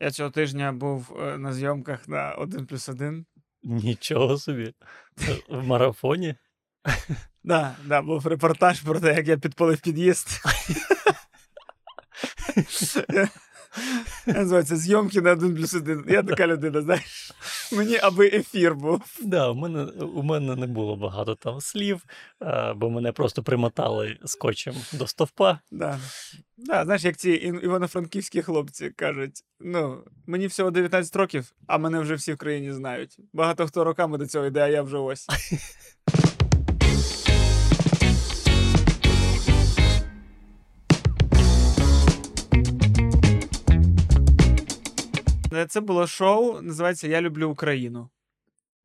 Я цього тижня був е, на зйомках на 1 плюс 1. Нічого собі. В марафоні. Да, да, був репортаж про те, як я підпалив під'їзд. Називається зйомки на 1 плюс 1. Я така людина, знаєш. Мені аби ефір був. Да, у мене у мене не було багато там слів, бо мене просто примотали скотчем до стовпа. Да. Да, знаєш, як ці івано-франківські хлопці кажуть: ну, мені всього 19 років, а мене вже всі в країні знають. Багато хто роками до цього йде, а я вже ось. Це було шоу, називається Я люблю Україну.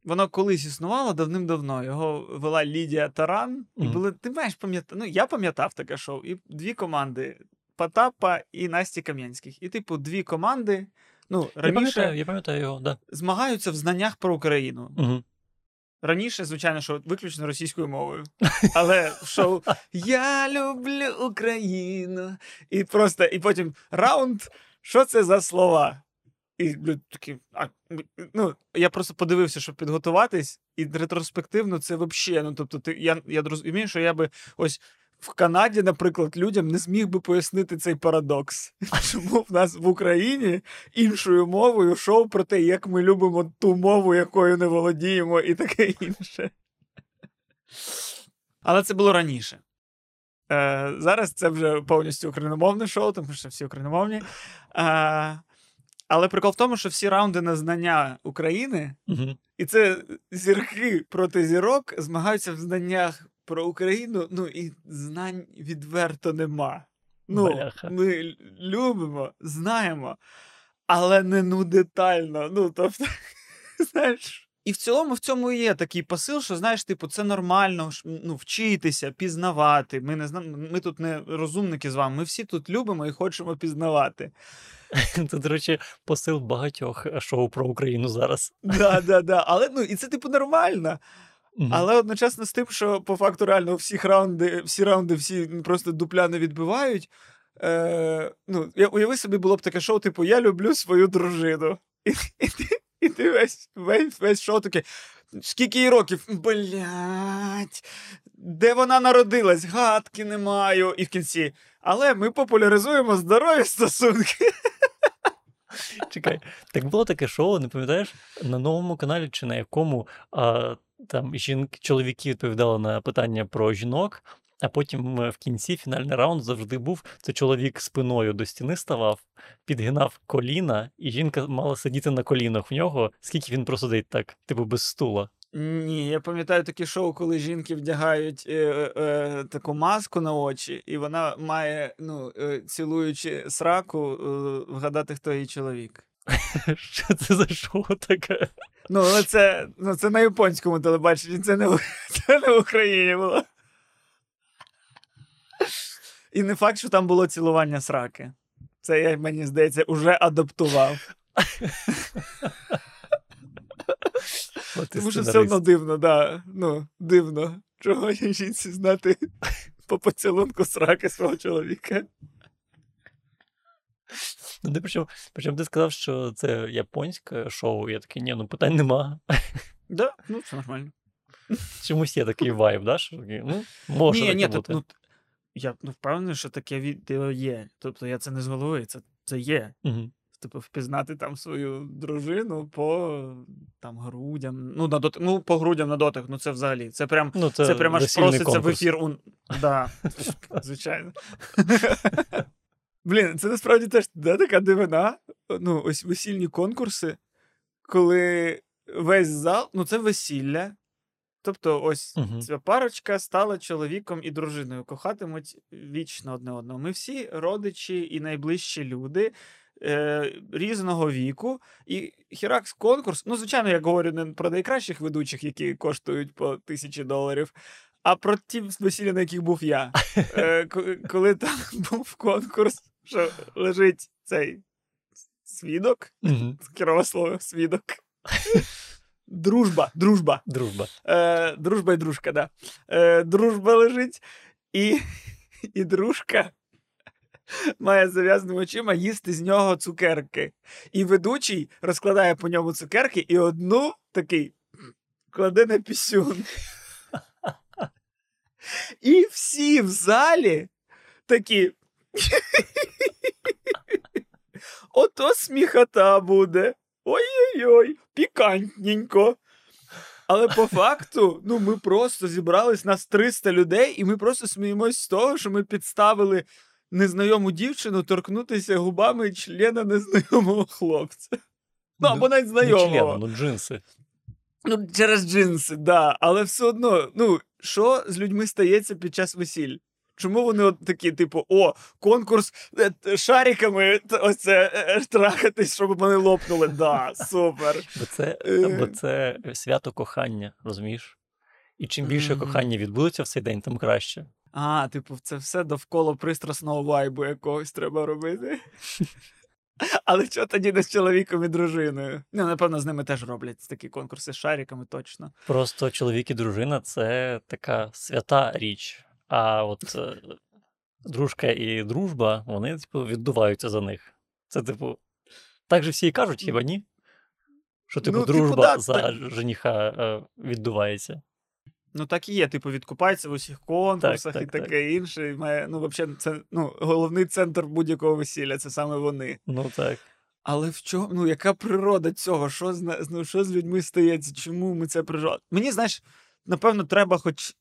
Воно колись існувало давним-давно. Його вела Лідія Таран. І були, ти маєш пам'ятати, ну я пам'ятав таке шоу. І дві команди: Потапа і Насті Кам'янських. І, типу, дві команди. Ну, Я пам'ятаю, я пам'ятаю його, да. змагаються в знаннях про Україну. Угу. Раніше, звичайно, що виключно російською мовою. Але шоу Я люблю Україну. І просто, і потім раунд. Що це за слова? І такі, а, ну, я просто подивився, щоб підготуватись, і ретроспективно це взагалі. Ну, тобто, ти, я, я розумію, що я би ось в Канаді, наприклад, людям не зміг би пояснити цей парадокс. Чому в нас в Україні іншою мовою шоу про те, як ми любимо ту мову, якою не володіємо, і таке інше. Але це було раніше. Е, зараз це вже повністю україномовне шоу, тому що всі україномовні. Е, але прикол в тому, що всі раунди на знання України, Угу. і це зірки проти зірок змагаються в знаннях про Україну, ну і знань відверто нема. Ну, Бляха. ми любимо, знаємо, але не ну детально. Ну, тобто, знаєш. І в цілому в цьому і є такий посил, що знаєш, типу, це нормально ну, вчитися, пізнавати. Ми не знаємо, ми тут не розумники з вами. Ми всі тут любимо і хочемо пізнавати. Це, до речі, посил багатьох шоу про Україну зараз. Да, да, да. Але ну і це типу нормально. Мгм. Але одночасно з тим, що по факту реально всіх раунди, всі раунди всі просто дупля не відбивають. Е, ну, я уяви собі, було б таке шоу, типу, я люблю свою дружину. І, і, ти, і ти весь, весь, весь шоу таке. Скільки їй років? Блять, де вона народилась? Гадки не маю. І в кінці. Але ми популяризуємо здорові стосунки. Чекай, так було таке шоу, не пам'ятаєш? На новому каналі чи на якому а, там жінки, чоловіки відповідали на питання про жінок, а потім е, в кінці фінальний раунд завжди був. Це чоловік спиною до стіни ставав, підгинав коліна, і жінка мала сидіти на колінах в нього, скільки він просидить так, типу без стула. Ні, я пам'ятаю такі шоу, коли жінки вдягають е, е, е, таку маску на очі, і вона має, ну, е, цілуючи сраку, е, вгадати, хто її чоловік. Що це за шоу таке? Ну, але це, ну, це на японському телебаченні, це не, це не в Україні було. І не факт, що там було цілування сраки. Це я, мені здається, уже адаптував. От Тому що все одно дивно, да. Ну, дивно. Чого я жінці знати по поцілунку сраки свого чоловіка. Ну, ти причому, причому ти сказав, що це японське шоу. Я такий, ні, ну питань нема. Да, ну це нормально. Чомусь є такий вайб, да? Що ну, може ні, ні, бути. ну, я ну, впевнений, що таке відео є. Тобто я це не з голови, це, це є. Угу. Типу, впізнати там свою дружину по там грудям. Ну, на дот... ну по грудям на дотик, ну це взагалі. Це прям Ну, Це, це, прямо аж проситься в ефір. У... Да, звичайно. Блін, це насправді теж да, така дивина. Ну, ось весільні конкурси, коли весь зал, ну це весілля. Тобто, ось Мгм. ця парочка стала чоловіком і дружиною, кохатимуть вічно одне одного. Ми всі родичі і найближчі люди е, різного віку. І Хіракс конкурс, ну, звичайно, я говорю не про найкращих ведучих, які коштують по тисячі доларів, а про ті весілля, на яких був я. Е, коли там був конкурс, що лежить цей свідок, Мгм. керове слово свідок. Дружба, дружба. Дружба. Е, дружба і дружка, да. Е, дружба лежить, і, і дружка має зав'язаними очима їсти з нього цукерки. І ведучий розкладає по ньому цукерки і одну такий кладе на пісюн. І всі в залі такі. Ото сміхота буде. Ой-ой-ой, пікантненько. Але по факту, ну ми просто зібрались нас 300 людей, і ми просто сміємось з того, що ми підставили незнайому дівчину торкнутися губами члена незнайомого хлопця. Ну, або навіть Не знайомого. члена, ну джинси. Ну, через джинси, да. Але все одно, ну, що з людьми стається під час весіль? Чому вони от такі, типу, о, конкурс е, шариками ось це е, е, трахатись, щоб вони лопнули. Да, супер. Бо це, бо це свято кохання, розумієш? І чим більше кохання відбудеться в цей день, тим краще. А, типу, це все довкола пристрасного вайбу якогось треба робити. Але що тоді не з чоловіком і дружиною? Ну, напевно, з ними теж роблять такі конкурси з шариками, точно. Просто чоловік і дружина це така свята річ. А от е, дружка і дружба, вони, типу, віддуваються за них. Це, типу, так же всі і кажуть, хіба ні? Що, типу, Ну, типу, дружба да, за так. жениха е, віддувається. Ну, так і є, типу, відкупається в усіх конкурсах Так, і так, таке інше. І має, ну, взагалі, це ну, головний центр будь-якого весілля, це саме вони. Ну так. Але в чому, ну, яка природа цього? Що з, ну, що з людьми стається? Чому ми це переживаємо? Мені, знаєш, напевно, треба хоч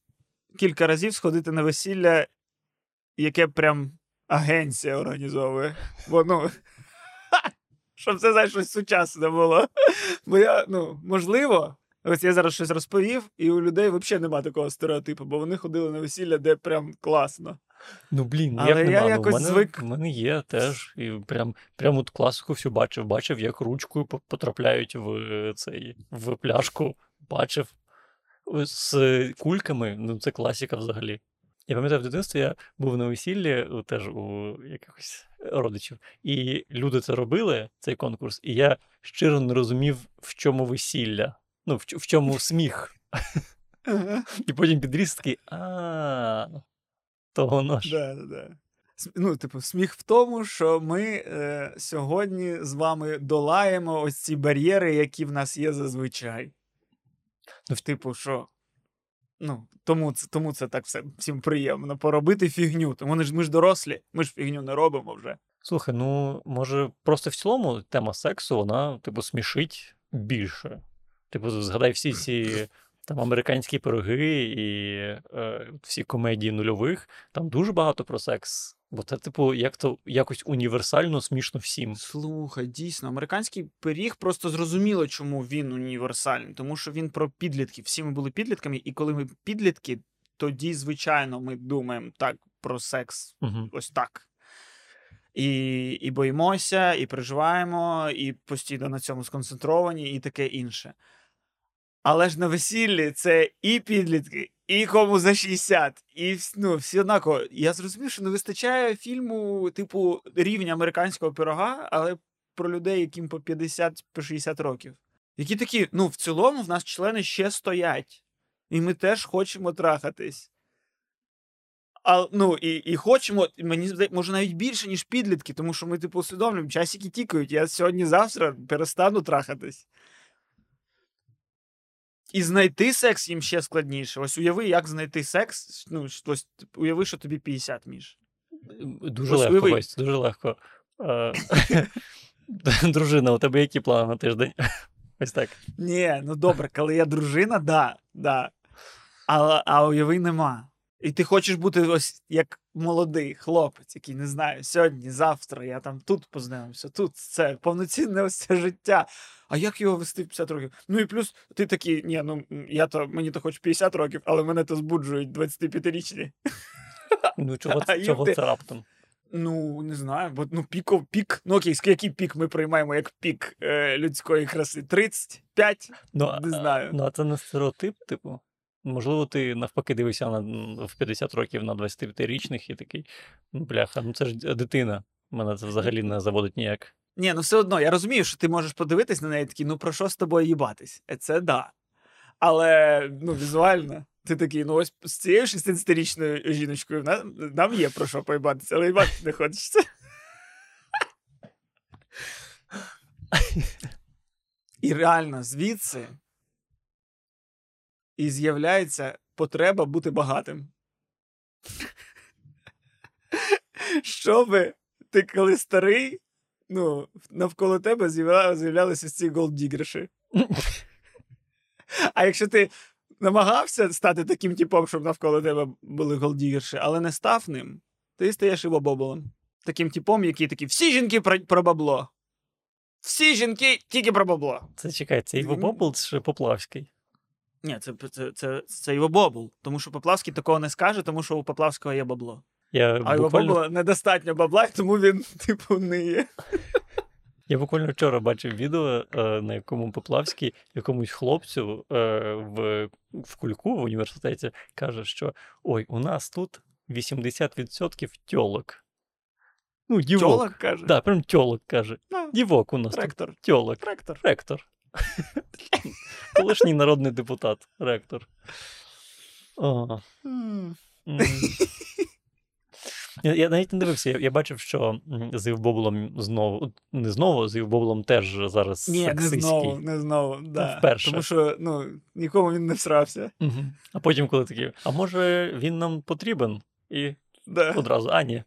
кілька разів сходити на весілля, яке прям агенція організовує. Бо, ну, щоб це, знаєш, щось сучасне було. Бо я, ну, можливо, ось я зараз щось розповів, і у людей взагалі немає такого стереотипу, бо вони ходили на весілля, де прям класно. Ну блін, Але як я нема? Ну, якось мене, звик. в мене є теж. І прям, прям от класику всю бачив. Бачив, як ручкою потрапляють в е, цей в пляшку. Бачив з кульками. Ну, це класика взагалі. Я пам'ятаю, в дитинстві я був на весіллі теж у якихось родичів, і люди це робили, цей конкурс, і я щиро не розумів, в чому весілля. Ну, в, в чому сміх. І потім підріс такий, а то воно ж. Да, да, да. Ну, типу, сміх в тому, що ми е, сьогодні з вами долаємо ось ці бар'єри, які в нас є зазвичай. Ну, типу, що. Ну, тому це, тому це так все всім приємно поробити фігню. Тому ми ж, ми ж дорослі, ми ж фігню не робимо вже. Слухай, ну може, просто в цілому тема сексу, вона, типу, смішить більше. Типу, згадай всі ці там американські пироги і е, всі комедії нульових, там дуже багато про секс. Бо це, типу, як то якось універсально смішно всім. Слухай, дійсно, американський пиріг просто зрозуміло, чому він універсальний, тому що він про підлітків. Всі ми були підлітками, і коли ми підлітки, тоді, звичайно, ми думаємо так про секс Угу. ось так. І, і боїмося, і переживаємо, і постійно на цьому сконцентровані, і таке інше. Але ж на весіллі це і підлітки, і кому за 60, і ну, всі однаково. Я зрозумів, що не вистачає фільму, типу, рівня американського пирога, але про людей, яким по 50 по 60 років. Які такі, ну, в цілому, в нас члени ще стоять. І ми теж хочемо трахатись. А, ну, і, і хочемо, мені здається, може навіть більше, ніж підлітки, тому що ми, типу, усвідомлюємо, часики тікають, я сьогодні-завтра перестану трахатись. І знайти секс їм ще складніше. Ось уяви, як знайти секс. Ну, ось, уяви, що тобі 50 між. Дуже Ось легко, уяви. Вась, дуже легко. Е, Дружина, у тебе які плани на тиждень? Ось так. Ні, ну добре, коли я дружина, да, да. А, а уяви нема. І ти хочеш бути ось як молодий хлопець, який не знаю, сьогодні, завтра я там тут познайомився, тут це повноцінне ось це життя. А як його вести в 50 років? Ну і плюс ти такий, ні, ну я то мені то хоч 50 років, але мене то збуджують 25-річні. Ну, чого, А це- чого це раптом? Ну, не знаю, бо ну піко, пік. Ну окей, який пік ми приймаємо як пік е, людської краси? 35? Ну, Не знаю. Ну, а це не стереотип, типу. Можливо, ти навпаки дивишся на, в 50 років на 25-річних і такий, ну, бляха, ну це ж дитина. Мене це взагалі не заводить ніяк. Ні, ну все одно, я розумію, що ти можеш подивитись на неї такий, ну про що з тобою їбатись? Е, Це да. Але ну, візуально. Ти такий, ну ось з цією 60-річною жіночкою нам, нам є про що поїбатися, але їбати не хочеться. І реально звідси і з'являється потреба бути багатим. Щоби ти, коли старий, ну, навколо тебе з'являлися ці голддігерші. А якщо ти намагався стати таким типом, щоб навколо тебе були голддігерші, але не став ним, ти стаєш івобоболом. Таким типом, який такий, всі жінки про, про бабло. Всі жінки тільки про бабло. Це чекай, це Іво Бобл чи Поплавський? Ні, це, це, це, це його бобл, тому що Поплавський такого не скаже, тому що у Поплавського є бабло. Я А його буквально, бабла недостатньо бабла, тому він, типу, не є. я буквально вчора бачив відео, е, на якому Поплавський якомусь хлопцю е, в, в кульку в університеті каже, що ой, у нас тут 80% тьолок. Ну, дівок. Тьолок каже. Да, прям тьолок каже. Ну, Дівок у нас ректор. тут тьолок. Ректор. Ректор. Колишній народний депутат, ректор. О. Я, я навіть не дивився, я, я бачив, що з Євбобулом знову, не знову, з Євбобулом теж зараз Ні, не знову, не знову. Да. вперше. Тому що ну, нікому він не всрався. Мгм. А потім, коли такі, а може він нам потрібен? І Да. одразу, а ні.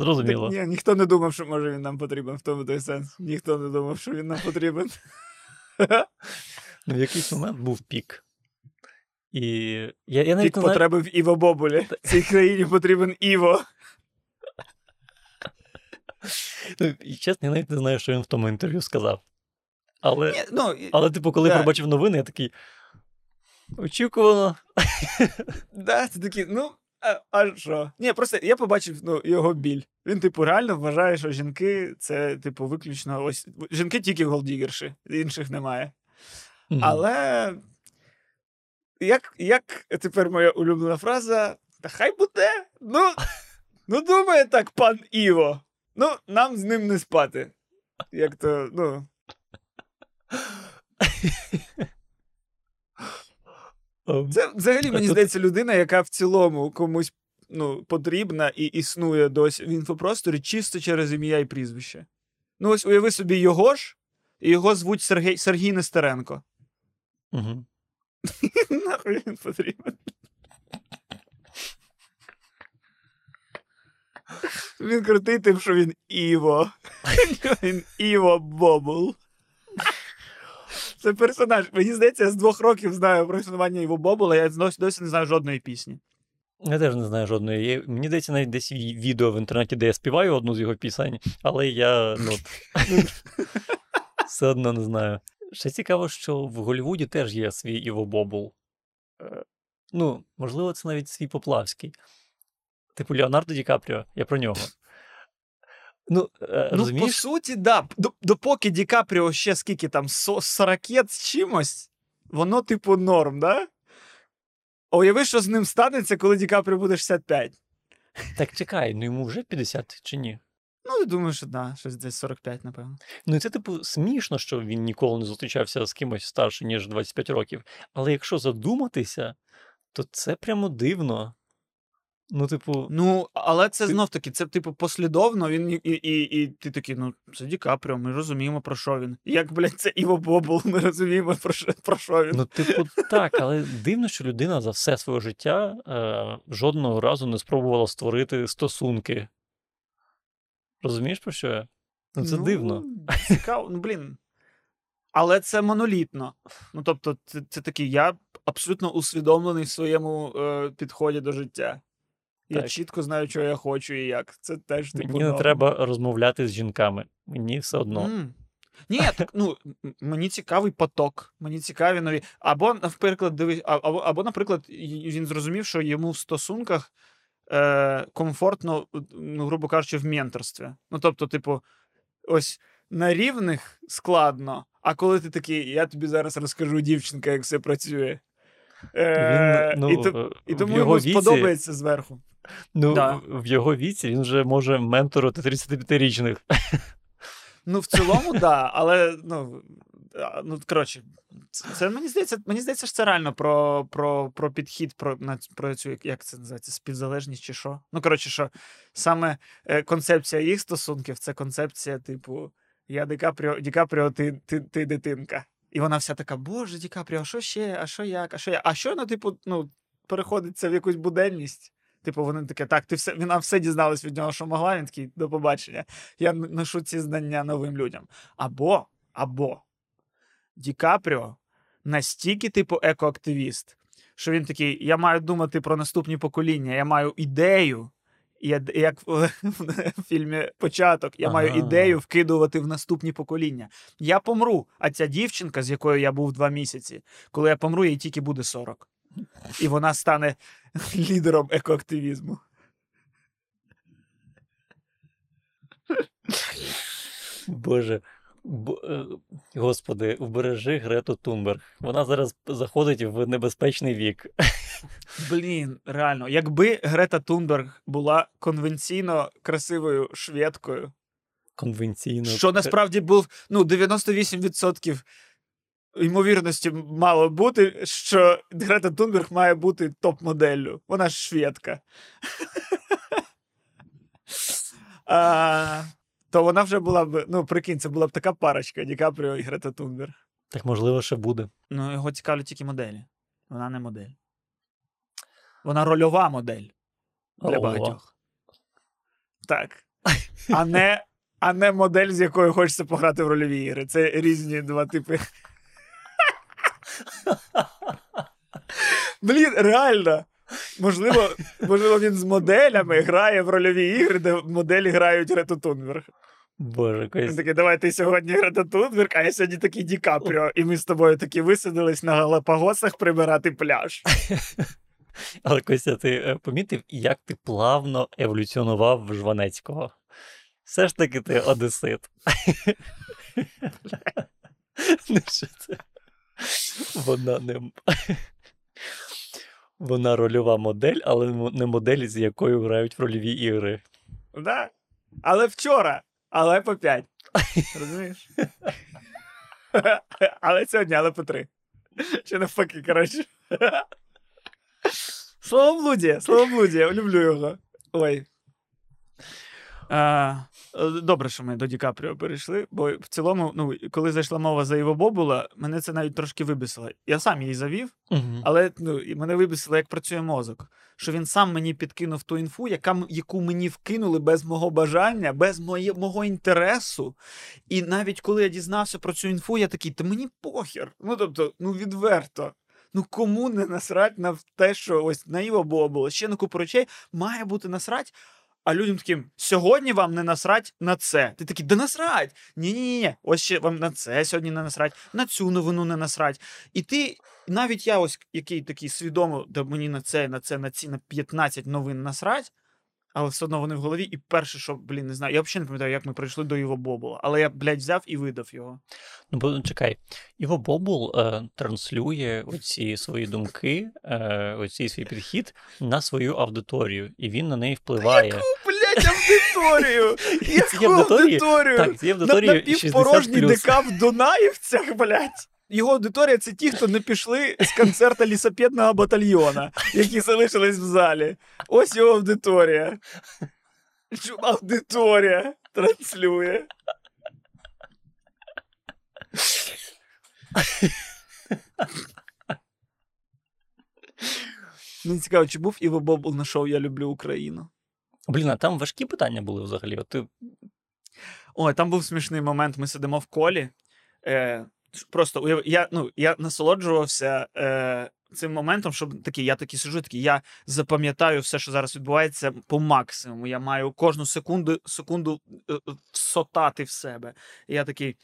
Зрозуміло. Ні, ніхто не думав, що може він нам потрібен, в тому той сенс. Ніхто не думав, що він нам потрібен. Ну, в якийсь момент був пік. І я, я навіть Пік не потреби в Іво Бобулі. Цій країні потрібен Іво. ну, і чесно, я навіть не знаю, що він в тому інтерв'ю сказав. Але, Ні, ну, але типу, коли да. побачив новини, я такий. Очікувано. Да, це такі, ну, а, а що? Ні, просто я побачив ну, його біль. Він, типу, реально вважає, що жінки це, типу, виключно ось. Жінки тільки голдігерші, інших немає. Мгм. Але як, як тепер моя улюблена фраза, та хай буде. Ну, ну думає так, пан Іво. Ну, нам з ним не спати. Як то, ну. Це взагалі, мені здається, людина, яка в цілому комусь ну, потрібна і існує досі в інфопросторі чисто через ім'я і прізвище. Ну, ось уяви собі його ж, і його звуть Сергій, Сергій Нестеренко. мгм. Нахуй він потрібен. Він крутий тим, що він Іво. Він Іво Бобул. Це персонаж. Мені здається, я з двох років знаю про існування Іво Бобула, я досі, не знаю жодної пісні. Я теж не знаю жодної. Є, мені здається, навіть десь відео в інтернеті, де я співаю одну з його пісень, але я ну, все одно не знаю. Ще цікаво, що в Голлівуді теж є свій Іво Бобул. Е, Ну, можливо, це навіть свій Поплавський. Типу Леонардо Ді Капріо, я про нього. Ну, е, Ну, по суті, да. Допоки Ді Капріо ще скільки там, со- 40 з чимось, воно, типу, норм, да? А Уяви, що з ним станеться, коли Ді Капріо буде 65. Так чекай, ну йому вже 50 чи ні? Ну, я думаю, що да, щось десь 45, напевно. Ну, і це, типу, смішно, що він ніколи не зустрічався з кимось старше, ніж 25 років. Але якщо задуматися, то це прямо дивно. Ну, типу, Ну, але це Ти- знов таки, це типу послідовно. Він і, і, і, і ти такий, ну, це Ді Капріо, ми розуміємо, про що він. Як, блядь, це Іво Бобул, ми розуміємо, про що, про що він. ну, типу, так, але дивно, що людина за все своє життя е, жодного разу не спробувала створити стосунки. Розумієш, про що я? Ну, це дивно. Цікаво, ну блін. Але це монолітно. Ну, тобто, це, це такий, я абсолютно усвідомлений в своєму е, підході до життя. Я Так. чітко знаю, що я хочу і як. Це теж типу. Мені не треба розмовляти з жінками. Мені все одно. М. Ні, так, ну, мені цікавий поток, мені цікаві нові. Або, наприклад, дивись, або, або, наприклад, він зрозумів, що йому в стосунках е, комфортно, ну, грубо кажучи, в менторстві. Ну, тобто, типу, ось на рівних складно, а коли ти такий, я тобі зараз розкажу, дівчинка, як все працює. Е, Він, ну, і, то- і тому його йому віці- сподобається зверху. Ну, Да. в його віці він вже може менторити 35-річних. Ну, в цілому, так, да, але ну, ну, коротше, це, мені здається, мені здається, що це реально про, про, про підхід, про, про цю, як- як це називається, співзалежність чи що. Ну, коротше, що саме е, концепція їх стосунків це концепція, типу, я Ді Капріо, Ді Капріо, ти, ти, ти дитинка. І вона вся така, боже, Ді Капріо, а що ще? А що як? А що я? А що вона, типу, ну, переходиться в якусь буденність? Типу, вони таке, так, ти все, вона все дізналась від нього, що могла. Він такий, до побачення. Я ношу ці знання новим людям. Або, або Ді Капріо настільки, типу, екоактивіст, що він такий: я маю думати про наступні покоління, я маю ідею. Я, як в, в фільмі Початок, я маю ідею вкидувати в наступні покоління. Я помру, а ця дівчинка, з якою я був два місяці, коли я помру, їй тільки буде 40. І вона стане лідером екоактивізму. Боже. Б... е, Господи, вбережи Грету Тунберг. Вона зараз заходить в небезпечний вік. Блін, реально, якби Грета Тунберг була конвенційно красивою шведкою, Конвенційно. що насправді був ну, 98% ймовірності мало бути, що Грета Тунберг має бути топ-моделлю. Вона ж шведка. а, то вона вже була б, ну, прикинь, це була б така парочка Ді Капріо і Грета Тунберг. Так можливо, ще буде. Ну, його цікавлять тільки моделі. Вона не модель. Вона рольова модель для Ого. багатьох. Так. А не, а не модель, з якою хочеться пограти в рольові ігри. Це різні два типи. Блін, реально. Можливо, можливо, він з моделями грає в рольові ігри, де моделі грають Грету Тунберг. Боже, Він якось. такий, давай ти сьогодні Грета Тунберг, а я сьогодні такий Ді Капріо. І ми з тобою такі висадились на Галапагосах прибирати пляж. Але Костя, ти е, помітив, як ти плавно еволюціонував в Жванецького? Все ж таки ти одесит. Ну, що це? Вона не. Вона рольова модель, але не модель, з якою грають в рольові ігри. Да? Але вчора, але по 5. Розумієш? але сьогодні, але по 3. Чи навпаки, коротше. Словоблудія, словоблудія, люблю його. Ой. А, добре, що ми до Ді Капріо перейшли, бо в цілому, ну, коли зайшла мова за Іво Бобула, мене це навіть трошки вибісило. Я сам її завів, Мгм. але ну, мене вибісило, як працює мозок. Що він сам мені підкинув ту інфу, яка, яку мені вкинули без мого бажання, без моє, мого інтересу. І навіть коли я дізнався про цю інфу, я такий, та мені похер. Ну тобто, ну відверто. Ну кому не насрать на те, що ось на Іво Бобула, ще на купу речей має бути насрать. А людям таким, сьогодні вам не насрать на це. Ти такий, да насрать! Ні-ні, ні, ось ще вам на це сьогодні не насрать, на цю новину не насрать. І ти, навіть я, ось який такий свідомо, да мені на це, на це, на ці, на 15 новин насрать, але все одно вони в голові. І перше, що, блін, не знаю, я взагалі не пам'ятаю, як ми прийшли до Іво Бобула, але я, блядь, взяв і видав його. Ну, бо чекай, Іво Бобул е, транслює оці свої думки, е, оцей свій підхід на свою аудиторію, і він на неї впливає. Блядь, аудиторію! Яку аудиторію? Так, цієї На 60. ДК в Дунаївцях, блядь. Його аудиторія це ті, хто не пішли з концерта лісопедного батальйона, які залишились в залі. Ось його аудиторія. Аудиторія транслює. Мені цікаво, чи був Іво Бобул на шоу Я люблю Україну. Блін, а там важкі питання були взагалі. От ти Ой, там був смішний момент. Ми сидимо в колі. Е, просто уяв... я, ну, я насолоджувався е, цим моментом, щоб такий, я такий сижу, такий, я запам'ятаю все, що зараз відбувається, по максимуму. Я маю кожну секунду секунду е, е, всотати в себе. І я такий.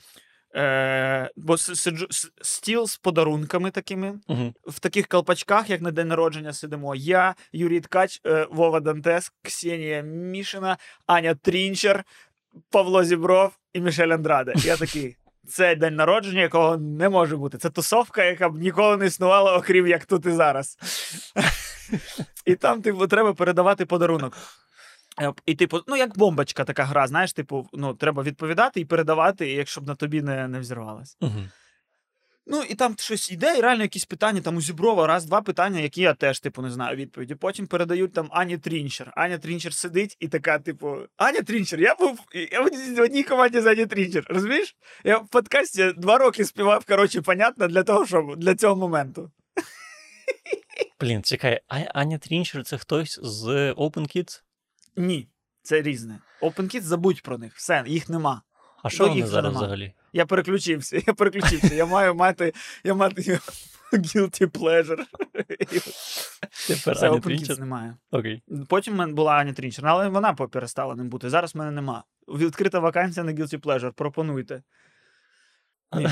Е, бо сиджу стіл з подарунками такими, Угу. в таких колпачках, як на день народження, сидимо. Я, Юрій Ткач, е, Вова Дантес, Ксенія Мішина, Аня Трінчер, Павло Зібров і Мішель Андраде. Я такий. Це день народження, якого не може бути. Це тусовка, яка б ніколи не існувала, окрім як тут і зараз. І там, типу, треба передавати подарунок. Е, І, типу, ну, як бомбочка така гра, знаєш, типу, ну, треба відповідати і передавати, якщо б на тобі не, не взірвалась. Угу. Ну, і там щось йде, і реально якісь питання, там у Зіброва раз-два питання, які я теж, типу, не знаю відповіді. Потім передають там Ані Трінчер. Аня Трінчер сидить і така, типу, Аня Трінчер, я був я в одній команді з Ані Трінчер. Розумієш? Я в подкасті два роки співав, коротше, понятно, для того, щоб для цього моменту. Блін, чекай, а Аня Трінчер це хтось з Open Kids? Ні, це різне. OpenKids, забудь про них. Все, їх нема. А що вони зараз нема. взагалі? Я переключився, я переключився. Я маю мати, я мати guilty pleasure. Тепер OpenKids Трінчер? немає. Окей. Потім в мене була Аня Трінчер, але вона перестала ним бути. Зараз в мене нема. Відкрита вакансія на Guilty Pleasure. Пропонуйте. Ні.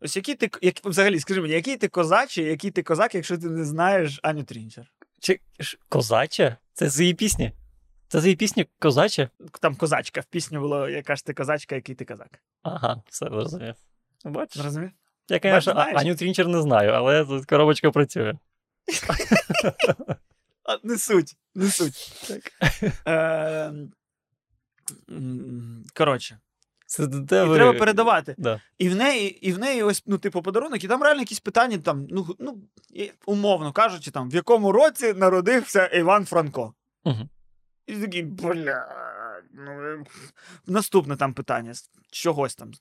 Ось який ти як, взагалі, скажи мені, який ти козачий, який ти козак, якщо ти не знаєш Аню Трінчер? Чи козача? Це з її пісні? Це з її пісні козача? Там козачка. В пісні було, яка ж ти козачка, який ти козак. Ага, все зрозумів. Бачиш? Зрозумів? Я, звісно. Аню Трінчер не знаю, але тут коробочка працює. Не суть, не суть. Е, м, Коротше, Це і треба передавати. Да. І в неї, і в неї ось, ну, типу, подарунок, і там реально якісь питання, там, ну, ну, умовно кажучи, там, в якому році народився Іван Франко. Угу. І такий, бля. Ну, е, наступне там питання з чогось там.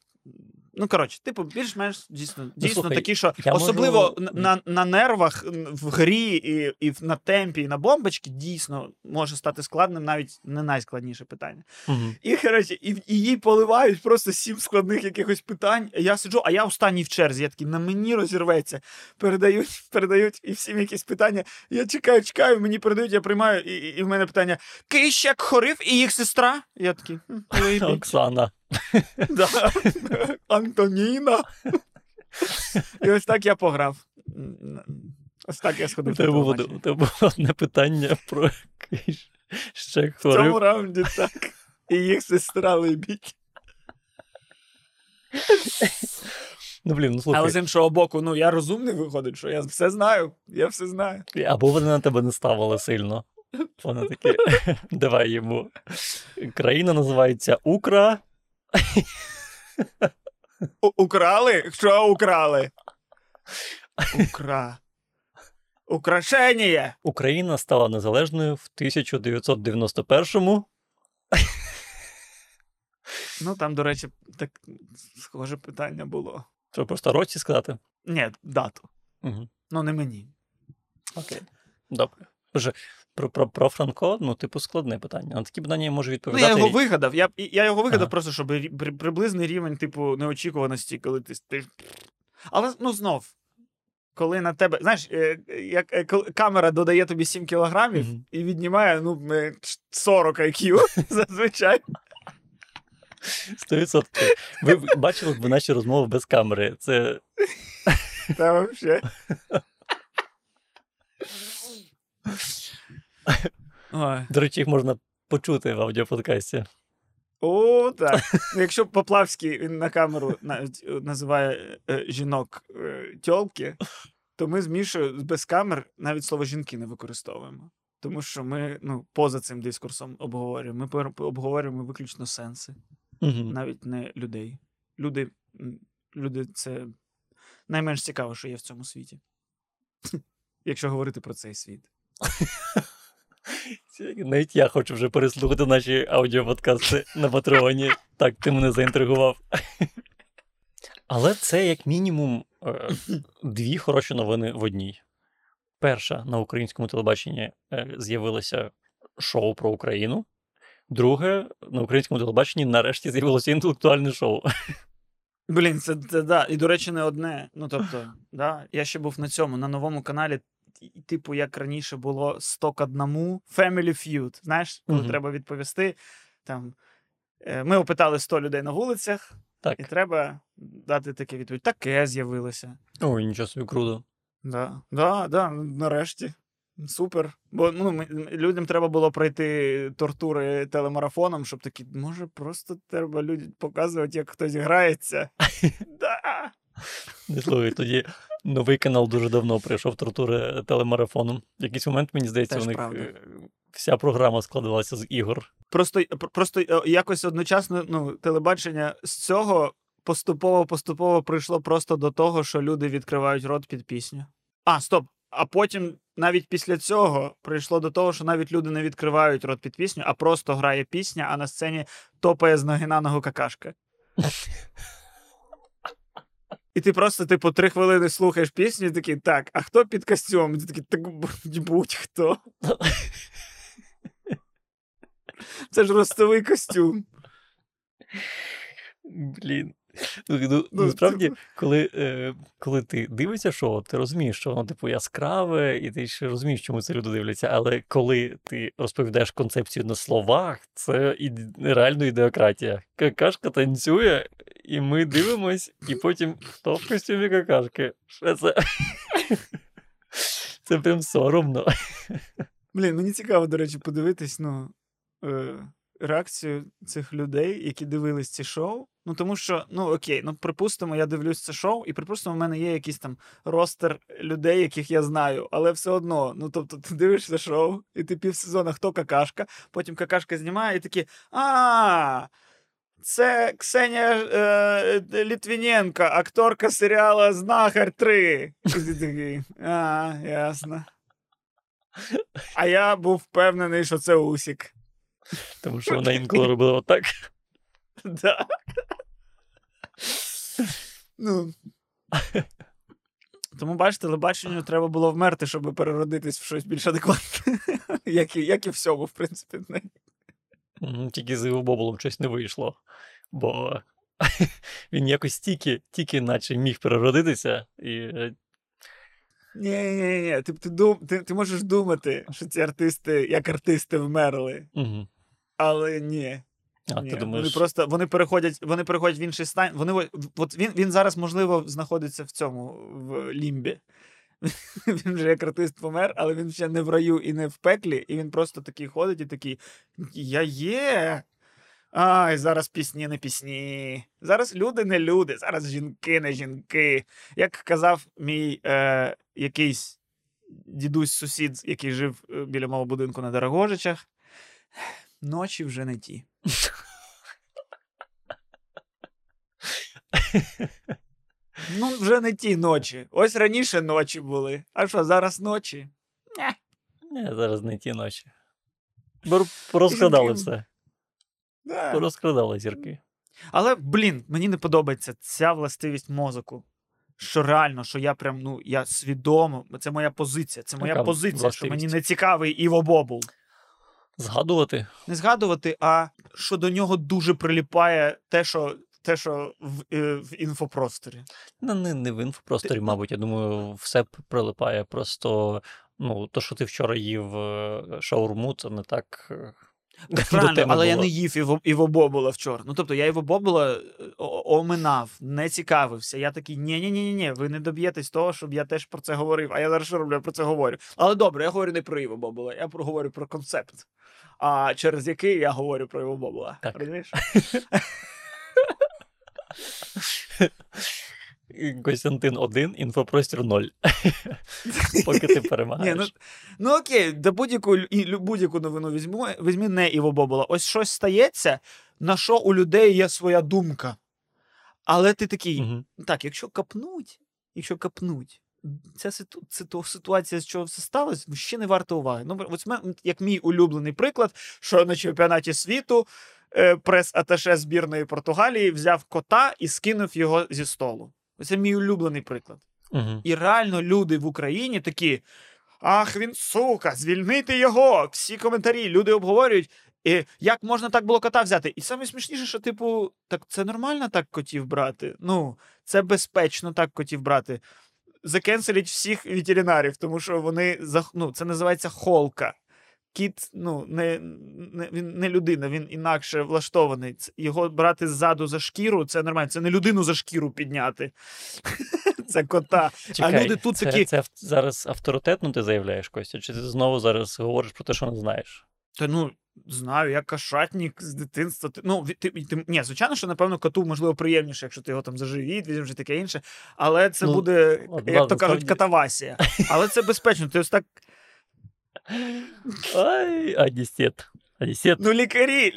Ну, коротше, типу, більш-менш дійсно, дійсно слухай, такі, що особливо можу- на, на, нервах, в грі і, і на темпі, і на бомбочці дійсно може стати складним, навіть не найскладніше питання. Угу. І, коротше, і, і їй поливають просто сім складних якихось питань. Я сиджу, а я останній в черзі. Я такий, на мені розірветься. Передають, передають і всім якісь питання. Я чекаю, чекаю, мені передають, я приймаю, і, і, і в мене питання: Кищак хорив і їх сестра? Я такий, Оксана. Да. Антоніна. І ось так я пограв. Ось так я сходив. у тебе було одне питання про ще В цьому раунді так. І їх сестра либідь. Ну, блін, ну слухай. Але з іншого боку, ну я розумний виходить, що я все знаю. Я все знаю. Або вони на тебе не ставили сильно. Вони такі, давай йому. Країна називається Укра. У- украли? Що украли? Укра. Украшення. Україна стала незалежною в 1991-му. Ну там, до речі, так схоже питання було. Що просто році сказати? Ні, дату. Угу. Ну, не мені. Окей. Добре. Боже, про, про, про Франко, ну, типу, складне питання. На такі питання я можу Ну, я його вигадав. Я, я його вигадав Ага. просто, щоб при, приблизний рівень, типу, неочікуваності, коли ти, ти. Але ну знов, коли на тебе. Знаєш, е, як е, камера додає тобі 7 кілограмів Мгм. і віднімає ну, е, 40 IQ зазвичай. 100%. Ви бачили б наші розмови без камери. Це Та взагалі. Ой. До речі, їх можна почути в аудіоподкасті. О, так. Ну, Якщо Поплавський він на камеру навіть називає е, жінок е, тьолки, то ми з Мішою без камер навіть слово жінки не використовуємо. Тому що ми ну, поза цим дискурсом обговорюємо. Ми обговорюємо виключно сенси, Угу. навіть не людей. Люди, люди це найменш цікаво, що є в цьому світі. Якщо говорити про цей світ. Навіть я хочу вже переслухати наші аудіоподкасти на Патреоні. Так, ти мене заінтригував. Але це, як мінімум, е, дві хороші новини в одній. Перша, на українському телебаченні е, з'явилося шоу про Україну. Друге, на українському телебаченні нарешті з'явилося інтелектуальне шоу. Блін, це, да. І, до речі, не одне. Ну, тобто, да, я ще був на цьому, на новому каналі, типу, як раніше було 100 к одному Family Feud. Знаєш, коли Мгм. треба відповісти. Там, е, ми опитали 100 людей на вулицях, Так. і треба дати таке відповідь. Таке з'явилося. Ой, нічого собі круто. Да, да, да, нарешті. Супер. Бо ну, ми- людям треба було пройти тортури телемарафоном, щоб такі, може, просто треба людям показувати, як хтось грається. Да. Не слухай, тоді новий канал дуже давно прийшов тортури телемарафоном. В якийсь момент, мені здається, Теж у них правда. е, вся програма складалася з ігор. Просто, просто е, якось одночасно ну, телебачення з цього поступово-поступово прийшло просто до того, що люди відкривають рот під пісню. А, стоп. А потім навіть після цього прийшло до того, що навіть люди не відкривають рот під пісню, а просто грає пісня, а на сцені топає з ноги на ногу какашка. І ти просто, типу, три хвилини слухаєш пісню, і такий, так, а хто під костюмом? І ти такий, так будь-хто. Це ж ростовий костюм. Блін. Ну, ну, Ну, Насправді, коли е, коли ти дивишся шоу, ти розумієш, що воно типу яскраве, і ти ще розумієш, чому це люди дивляться. Але коли ти розповідаєш концепцію на словах, це іде, реально ідеократія. Какашка танцює, і ми дивимось, і потім хто в костюмі какашки? Що це? Це прям соромно. Блін, мені цікаво, до речі, подивитись, ну. Е... Реакцію цих людей, які дивились ці шоу. Ну тому що, ну окей, ну припустимо, я дивлюсь це шоу, і припустимо, в мене є якийсь там ростер людей, яких я знаю, але все одно, ну тобто, ти дивишся шоу, і ти півсезона хто какашка, потім какашка знімає, і такі а. Це Ксенія е, Літвіненко, акторка серіалу Знахар 3. І а, ясно. А я був впевнений, що це Усік. Тому що вона інколи робила отак. Да. Ну. Тому, бачите, телебаченню треба було вмерти, щоб переродитись в щось більш адекватне. Як і, як і всьому, в принципі. Тільки з його боболом щось не вийшло. Бо він якось тільки, тільки наче міг переродитися і. Ні, ні, ні, ти ти, ти можеш думати, що ці артисти, як артисти, вмерли. Угу. Але ні. А, ні. ти думаєш... Вони просто вони переходять, вони переходять в інший стан. Вони от він він зараз, можливо, знаходиться в цьому в лімбі. Він вже як артист помер, але він ще не в раю і не в пеклі, і він просто такий ходить і такий: Я є. Ай, зараз пісні не пісні. Зараз люди не люди, зараз жінки не жінки. Як казав мій е, якийсь дідусь-сусід, який жив біля мого будинку на Дорогожичах, ночі вже не ті. Ну, вже не ті ночі. Ось раніше ночі були. А що, зараз ночі? Не, зараз не ті ночі. Порозкрадали все. Да. Порозкрадали зірки. Але, блін, мені не подобається ця властивість мозоку. Що реально, що я прям, ну, я свідомо, це моя позиція. Це моя позиція, що мені не цікавий Іво Бобул. Згадувати. Не згадувати, а що до нього дуже приліпає те, що те, що в, е, в інфопросторі. Ну, не, не в інфопросторі, мабуть. Я думаю, все прилипає. Просто ну, то, що ти вчора їв е, шаурму, це не так. Правильно, але я не їв Іво, Іво Бобула вчора. Ну тобто я Іво Бобула е, оминав, не цікавився. Я такий, ні ні ні ні ви не доб'єтесь того, щоб я теж про це говорив. А я зараз що роблю, я про це говорю. Але добре, я говорю не про Іво Бобула, я говорю про концепт. А через який я говорю про Іво Бобула. Розумієш? Костянтин 1, інфопростір 0. Поки ти Ні, перемагаєш. ну, ну окей, да будь-яку, будь-яку новину візьму, візьми не Іво Бобула. Ось щось стається, на що у людей є своя думка. Але ти такий, так, якщо капнуть, якщо капнуть, ця ситу, ситу, ситуація, з чого все сталося, ще не варто уваги. Ну, ось як мій улюблений приклад, що на чемпіонаті світу е, прес-аташе збірної Португалії взяв кота і скинув його зі столу. Це мій улюблений приклад. Мгм. І реально люди в Україні такі. Ах, він сука, звільнити його. Всі коментарі, люди обговорюють. І як можна так було кота взяти? І саме смішніше, що, типу, так це нормально так котів брати. Ну, це безпечно так котів брати. Закенселять всіх ветеринарів, тому що вони зах- ну, це називається холка. Кіт, ну, не, не, він не людина, він інакше влаштований. Його брати ззаду за шкіру, це нормально. Це не людину за шкіру підняти. Це кота. Чекай, люди тут це, такі- це зараз авторитетно ти заявляєш, Костя? Чи ти знову зараз говориш про те, що не знаєш? Та ну, знаю, я кошатник з дитинства. Ну, ти, ти, ні, звичайно, що, напевно, коту можливо приємніше, якщо ти його там заживіть, візьмеш і таке інше. Але це Ну, буде, от, як ладно, то кажуть, катавасія. Але це безпечно. Ти ось так, Ай, Адісет. Адісет. ну, лікарі.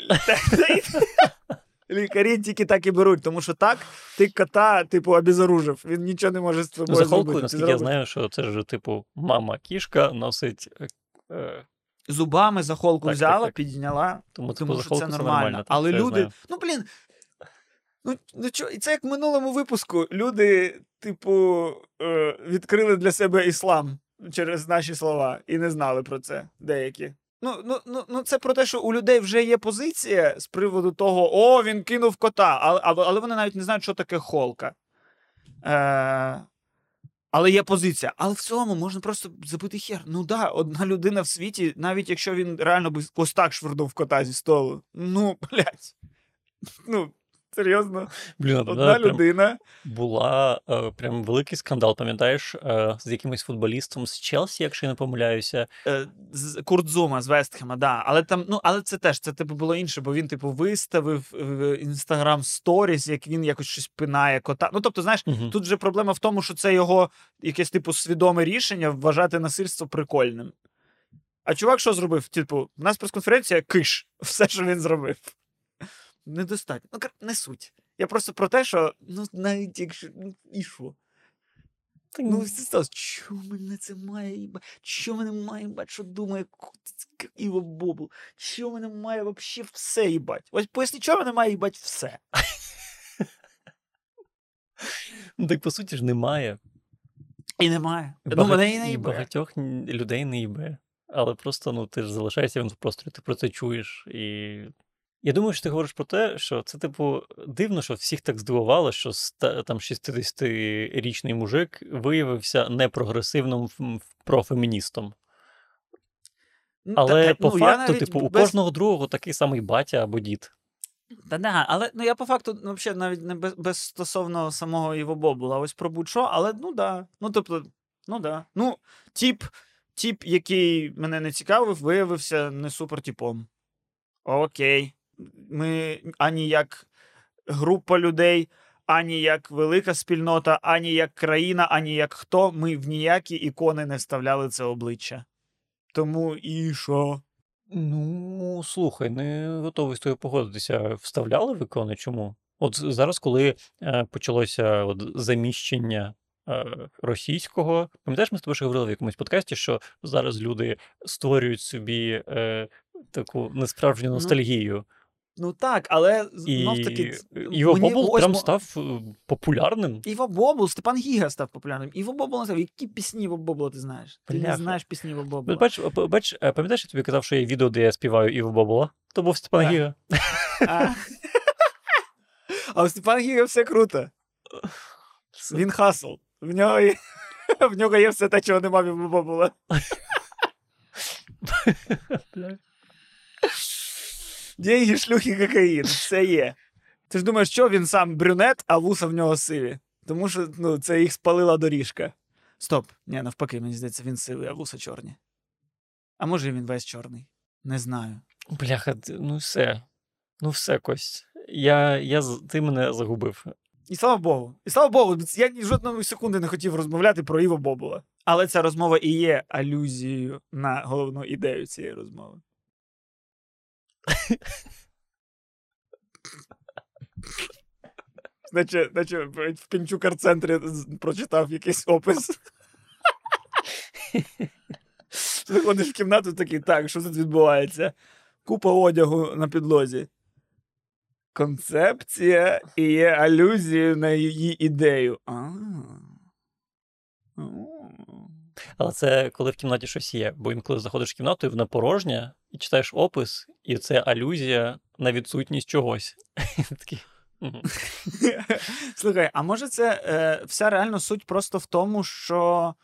Лікарі тільки так і беруть, тому що так ти кота, типу, обезоружив. Він нічого не може з тобою зробити. холкою, наскільки я знаю, що це ж, типу, мама кішка носить. е, е, Зубами за холку Так, так, взяла, так. підняла, Тому, типу, тому за що це нормально. нормально. Але люди, знаю. ну блін. Ну, ну чо, і це як в минулому випуску. Люди, типу, е, відкрили для себе іслам через наші слова і не знали про це деякі. Ну, ну, ну, ну, це про те, що у людей вже є позиція з приводу того, о, він кинув кота, але, але, вони навіть не знають, що таке холка. Е, але є позиція. Але в цьому можна просто забити хер. Ну да, одна людина в світі, навіть якщо він реально би ось так швирнув кота зі столу. Ну, блядь. Ну, серйозно, Блін, одна тоді прям людина. була е, прям великий скандал, пам'ятаєш, е, з якимось футболістом з Челсі, якщо я не помиляюся. Е, з Курт Зума з Вестхема, да. Але там, ну, але це теж це типу було інше, бо він, типу, виставив в інстаграм сторіс, як він якось щось пинає кота. Ну, тобто, знаєш, Мгм. тут же проблема в тому, що це його якесь, типу, свідоме рішення вважати насильство прикольним. А чувак що зробив? Типу, у нас прес-конференція киш. Все, що він зробив. Недостатньо. Ну, не суть. Я просто про те, що ну, навіть якщо. Ну, і що? Та Ну, стало, що мене це має їба? Що мене має їбать, що думає Іво Бобл? Що мене має вообще все їбать? Ось поясні, чого мене має їбать все? Ну, так по суті ж немає. І немає. Ну, Багать- мене і не і їбе. багатьох людей не їбе. Але просто ну, ти ж залишаєшся в інфопросторі, ти про це чуєш. І я думаю, що ти говориш про те, що це, типу, дивно, що всіх так здивувало, що там 60-річний мужик виявився непрогресивним профеміністом. Ну, Але та- по ну, факту, типу, у кожного другого такий самий батя або дід. Та да, але ну я по факту ну, взагалі навіть не без, без стосовно самого Іво Бобула, ось про будь-що, але ну да. Ну тобто, ну да. Ну, тіп, тіп, який мене не цікавив, виявився не супер типом. Окей. Ми ані як група людей, ані як велика спільнота, ані як країна, ані як хто. Ми в ніякі ікони не вставляли це обличчя. Тому і що? Ну, слухай, не готовий з тобою погодитися. Вставляли в ікони? Чому? От зараз, коли е, почалося от, заміщення е, російського, пам'ятаєш, ми з тобою ще говорили в якомусь подкасті, що зараз люди створюють собі е, таку несправжню ностальгію. Ну так, але знов таки. Іво Бобул ось прям став е, популярним. Іво Бобул, Степан Гіга став популярним. Іво Бобул назвав, які пісні Іво Бобула ти знаєш? Ти не знаєш пісні Іво Бобула. Бач, бач, е, пам'ятаєш, я тобі казав, що є відео, де я співаю Іво Бобула? То був Степан. Гіга. А, у Степана Гіга все круто. Він хасл. В нього є, в нього є все те, чого нема в Іво Бобула. Деньги, шлюхи, кокаїн. Все є. Ти ж думаєш, що він сам брюнет, а вуса в нього сиві. Тому що ну, це їх спалила доріжка. Стоп. Ні, навпаки, мені здається, він сивий, а вуса чорні. А може він весь чорний? Не знаю. Бляха, ну все. Ну все, Кость. Я, я, ти мене загубив. І слава Богу. І слава Богу, я жодної секунди не хотів розмовляти про Іво Бобула. Але ця розмова і є алюзією на головну ідею цієї розмови. Наче, наче в Пінчукар-центрі прочитав якийсь опис. Заходиш в кімнату такий, так, що тут відбувається? Купа одягу на підлозі. Концепція і є алюзією на її ідею. Але це коли в кімнаті щось є. Бо інколи заходиш в кімнату, і вона порожня, і читаєш опис, і це алюзія на відсутність чогось. Слухай, а може це е, вся реально суть просто в тому, що,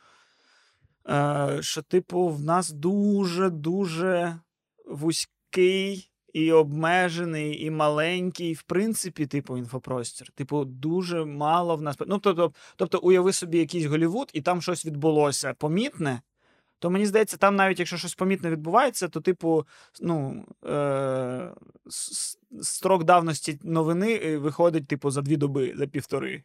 е, що, типу, в нас дуже-дуже вузький і обмежений, і маленький, в принципі, типу, інфопростір. Типу, дуже мало в нас. Ну, тобто, тобто, уяви собі якийсь Голівуд, і там щось відбулося помітне. То мені здається, там навіть якщо щось помітне відбувається, то, типу, ну, е- строк давності новини е, виходить, типу, за дві доби, за півтори.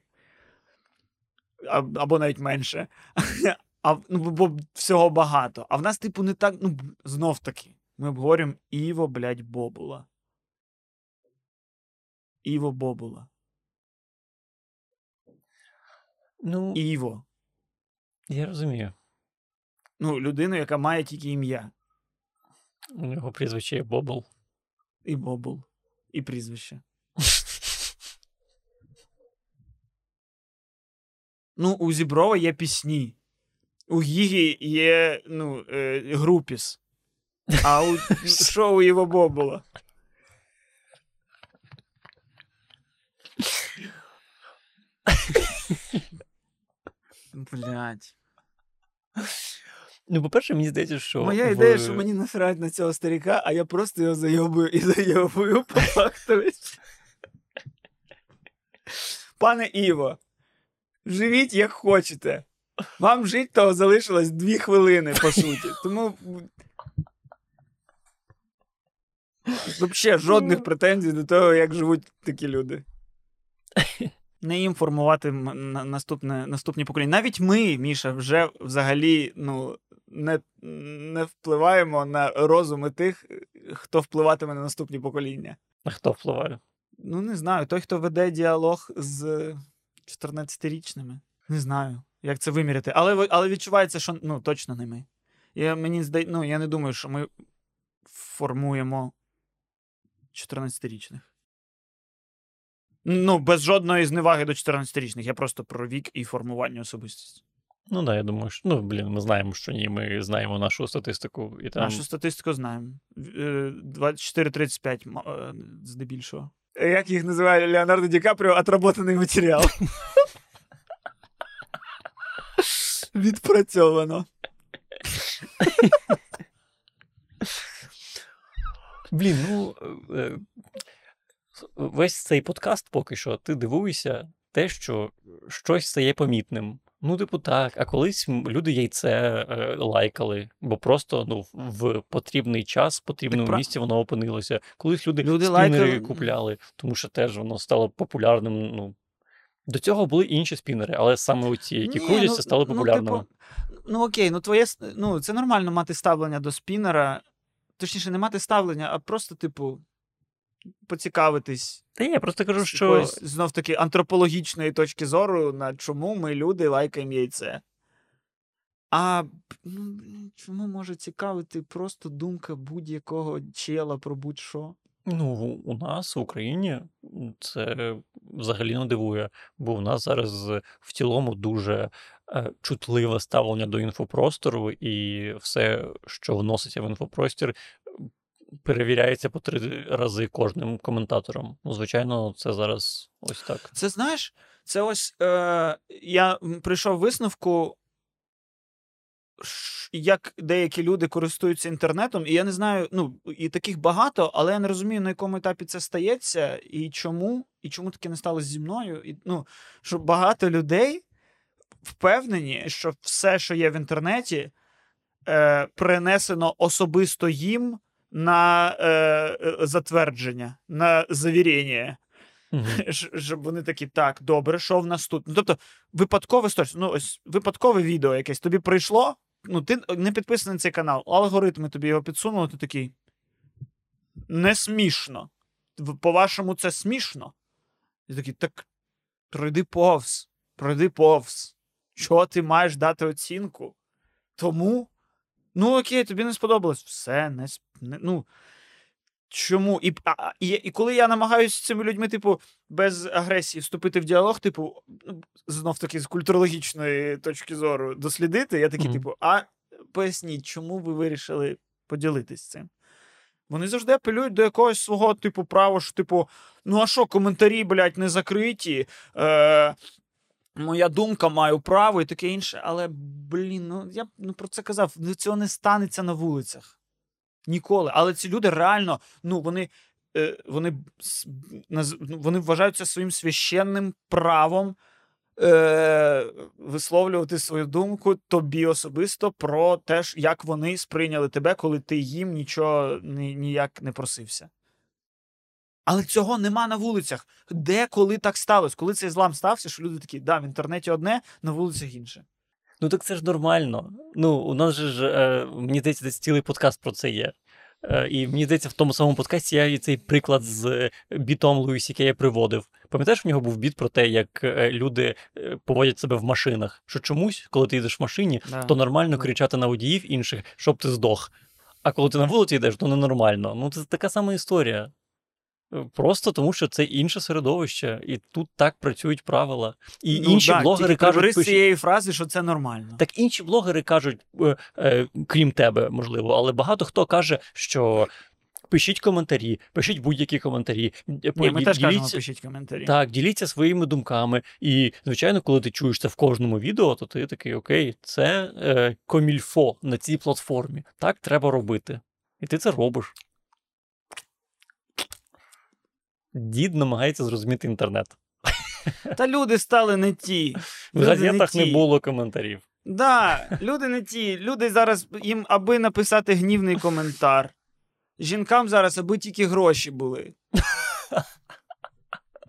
А- Або навіть менше. А, ну, бо всього багато. А в нас, типу, не так. Ну, знов таки, ми обговорюємо Іво, блядь, Бобула. Іво Бобула. Ну, Іво. я розумію. Ну, людину, яка має тільки ім'я. У нього прізвище є Бобл. І Бобул. І прізвище. Ну, у Зіброва є пісні. У Гігі є ну, е, групіс. А у шоу Іво Бобула. Блять. Ну, по-перше, мені здається, що. Моя в- ідея, що мені насрать на цього старіка, а я просто його зайобую і зайобую по фактові. Пане Іво, живіть як хочете. Вам жить того залишилось дві хвилини, по суті. Тому. Взагалі, жодних претензій до того, як живуть такі люди. Не їм формувати наступне, наступні покоління. Навіть ми, Міша, вже взагалі ну, не, не впливаємо на розуми тих, хто впливатиме на наступні покоління. А хто впливає? Ну, не знаю. Той, хто веде діалог з 14-річними. Не знаю, як це виміряти. Але, але відчувається, що ну, точно не ми. Я, мені здає, ну, я не думаю, що ми формуємо 14-річних. Ну, без жодної зневаги до 14-річних. Я просто про вік і формування особистості. Ну да, я думаю, що ну блін, ми знаємо, що ні, ми знаємо нашу статистику, і там Нашу статистику знаємо. Е, 24-35 е, здебільшого. Як їх називає Леонардо Ді Капріо, отработаний матеріал. Відпрацьовано. блін, ну е, весь цей подкаст поки що ти дивуєшся те, що щось стає помітним. Ну, типу, так, а колись люди яйце е, лайкали, бо просто ну, в потрібний час, в потрібному пра- місці воно опинилося. Колись люди, Люди спінери лайкали- купляли, тому що теж воно стало популярним. Ну, до цього були інші спінери, але саме оці, які Ні, крутяться, ну, стали ну, популярними. типу, ну окей, ну твоє ну, це нормально мати ставлення до спінера. Точніше, не мати ставлення, а просто, типу, поцікавитись. Та я просто кажу, що знов таки антропологічної точки зору, на чому ми люди лайкаємо яйце. А ну, чому може цікавити просто думка будь-якого чела про будь-що? Ну, у нас в Україні це взагалі не дивує, бо у нас зараз в цілому дуже е, чутливе ставлення до інфопростору, і все, що вноситься в інфопростір, перевіряється по три рази кожним коментатором. Ну, звичайно, це зараз ось так. Це знаєш, це ось е, я прийшов висновку, як деякі люди користуються інтернетом, і я не знаю, ну, і таких багато, але я не розумію, на якому етапі це стається, і чому, і чому таке не сталося зі мною. І, ну, що багато людей впевнені, що все, що є в інтернеті, е, принесено особисто їм на е, е, затвердження, на завірення. Щ- щоб вони такі, так, добре, що в нас тут? Ну, тобто, випадкове ну, ось випадкове відео якесь тобі прийшло, ну, ти не підписаний на цей канал, алгоритми тобі його підсунули, ти такий. Не смішно. По-вашому, це смішно? І такий, так пройди повз, пройди повз. Чого ти маєш дати оцінку? Тому. Ну, окей, тобі не сподобалось. Все, не, не ну. Чому? І, а, і, і коли я намагаюся з цими людьми, типу, без агресії вступити в діалог, типу, ну, знов таки з культурологічної точки зору дослідити, я такий, Мгм. типу, а поясніть, чому ви вирішили поділитись цим? Вони завжди апелюють до якогось свого, типу, права, що, типу, ну а що, коментарі, блядь, не закриті. Е, моя думка маю право і таке інше. Але, блін, ну я б, ну, про це казав, ну, цього не станеться на вулицях. Ніколи. Але ці люди реально, ну, вони, е, вони, ну, вони вважають це своїм священним правом е, висловлювати свою думку тобі особисто про те, як вони сприйняли тебе, коли ти їм нічого ні, ніяк не просився. Але цього нема на вулицях. Де коли так сталося? Коли цей злам стався, що люди такі, да, в інтернеті одне, на вулицях інше. Ну так це ж нормально. Ну, у нас же ж, е, мені здається, десь цілий подкаст про це є. Е, І мені здається, в тому самому подкасті я і цей приклад з е, бітом Луїсі я приводив. Пам'ятаєш, в нього був біт про те, як е, люди е, поводять себе в машинах. Що чомусь, коли ти їдеш в машині, Да. то нормально Да. кричати на водіїв інших, щоб ти здох. А коли ти на вулиці йдеш, то ненормально. Ну, це така сама історія. Е, Просто тому, що це інше середовище, і тут так працюють правила. І Ну, інші да, блогери кажуть, з цієї фрази, що це нормально. так інші блогери кажуть, е, е, крім тебе, можливо, але багато хто каже, що пишіть коментарі, пишіть будь-які коментарі. Ні, ми теж кажемо, пишіть коментарі. так, діліться своїми думками. І, звичайно, коли ти чуєш це в кожному відео, то ти такий окей, це е, комільфо на цій платформі. Так треба робити. І ти це робиш. Дід намагається зрозуміти інтернет. Та люди стали не ті. В газетах не ті. було коментарів. Да, люди не ті. Люди зараз їм, аби написати гнівний коментар. Жінкам зараз, аби тільки гроші були.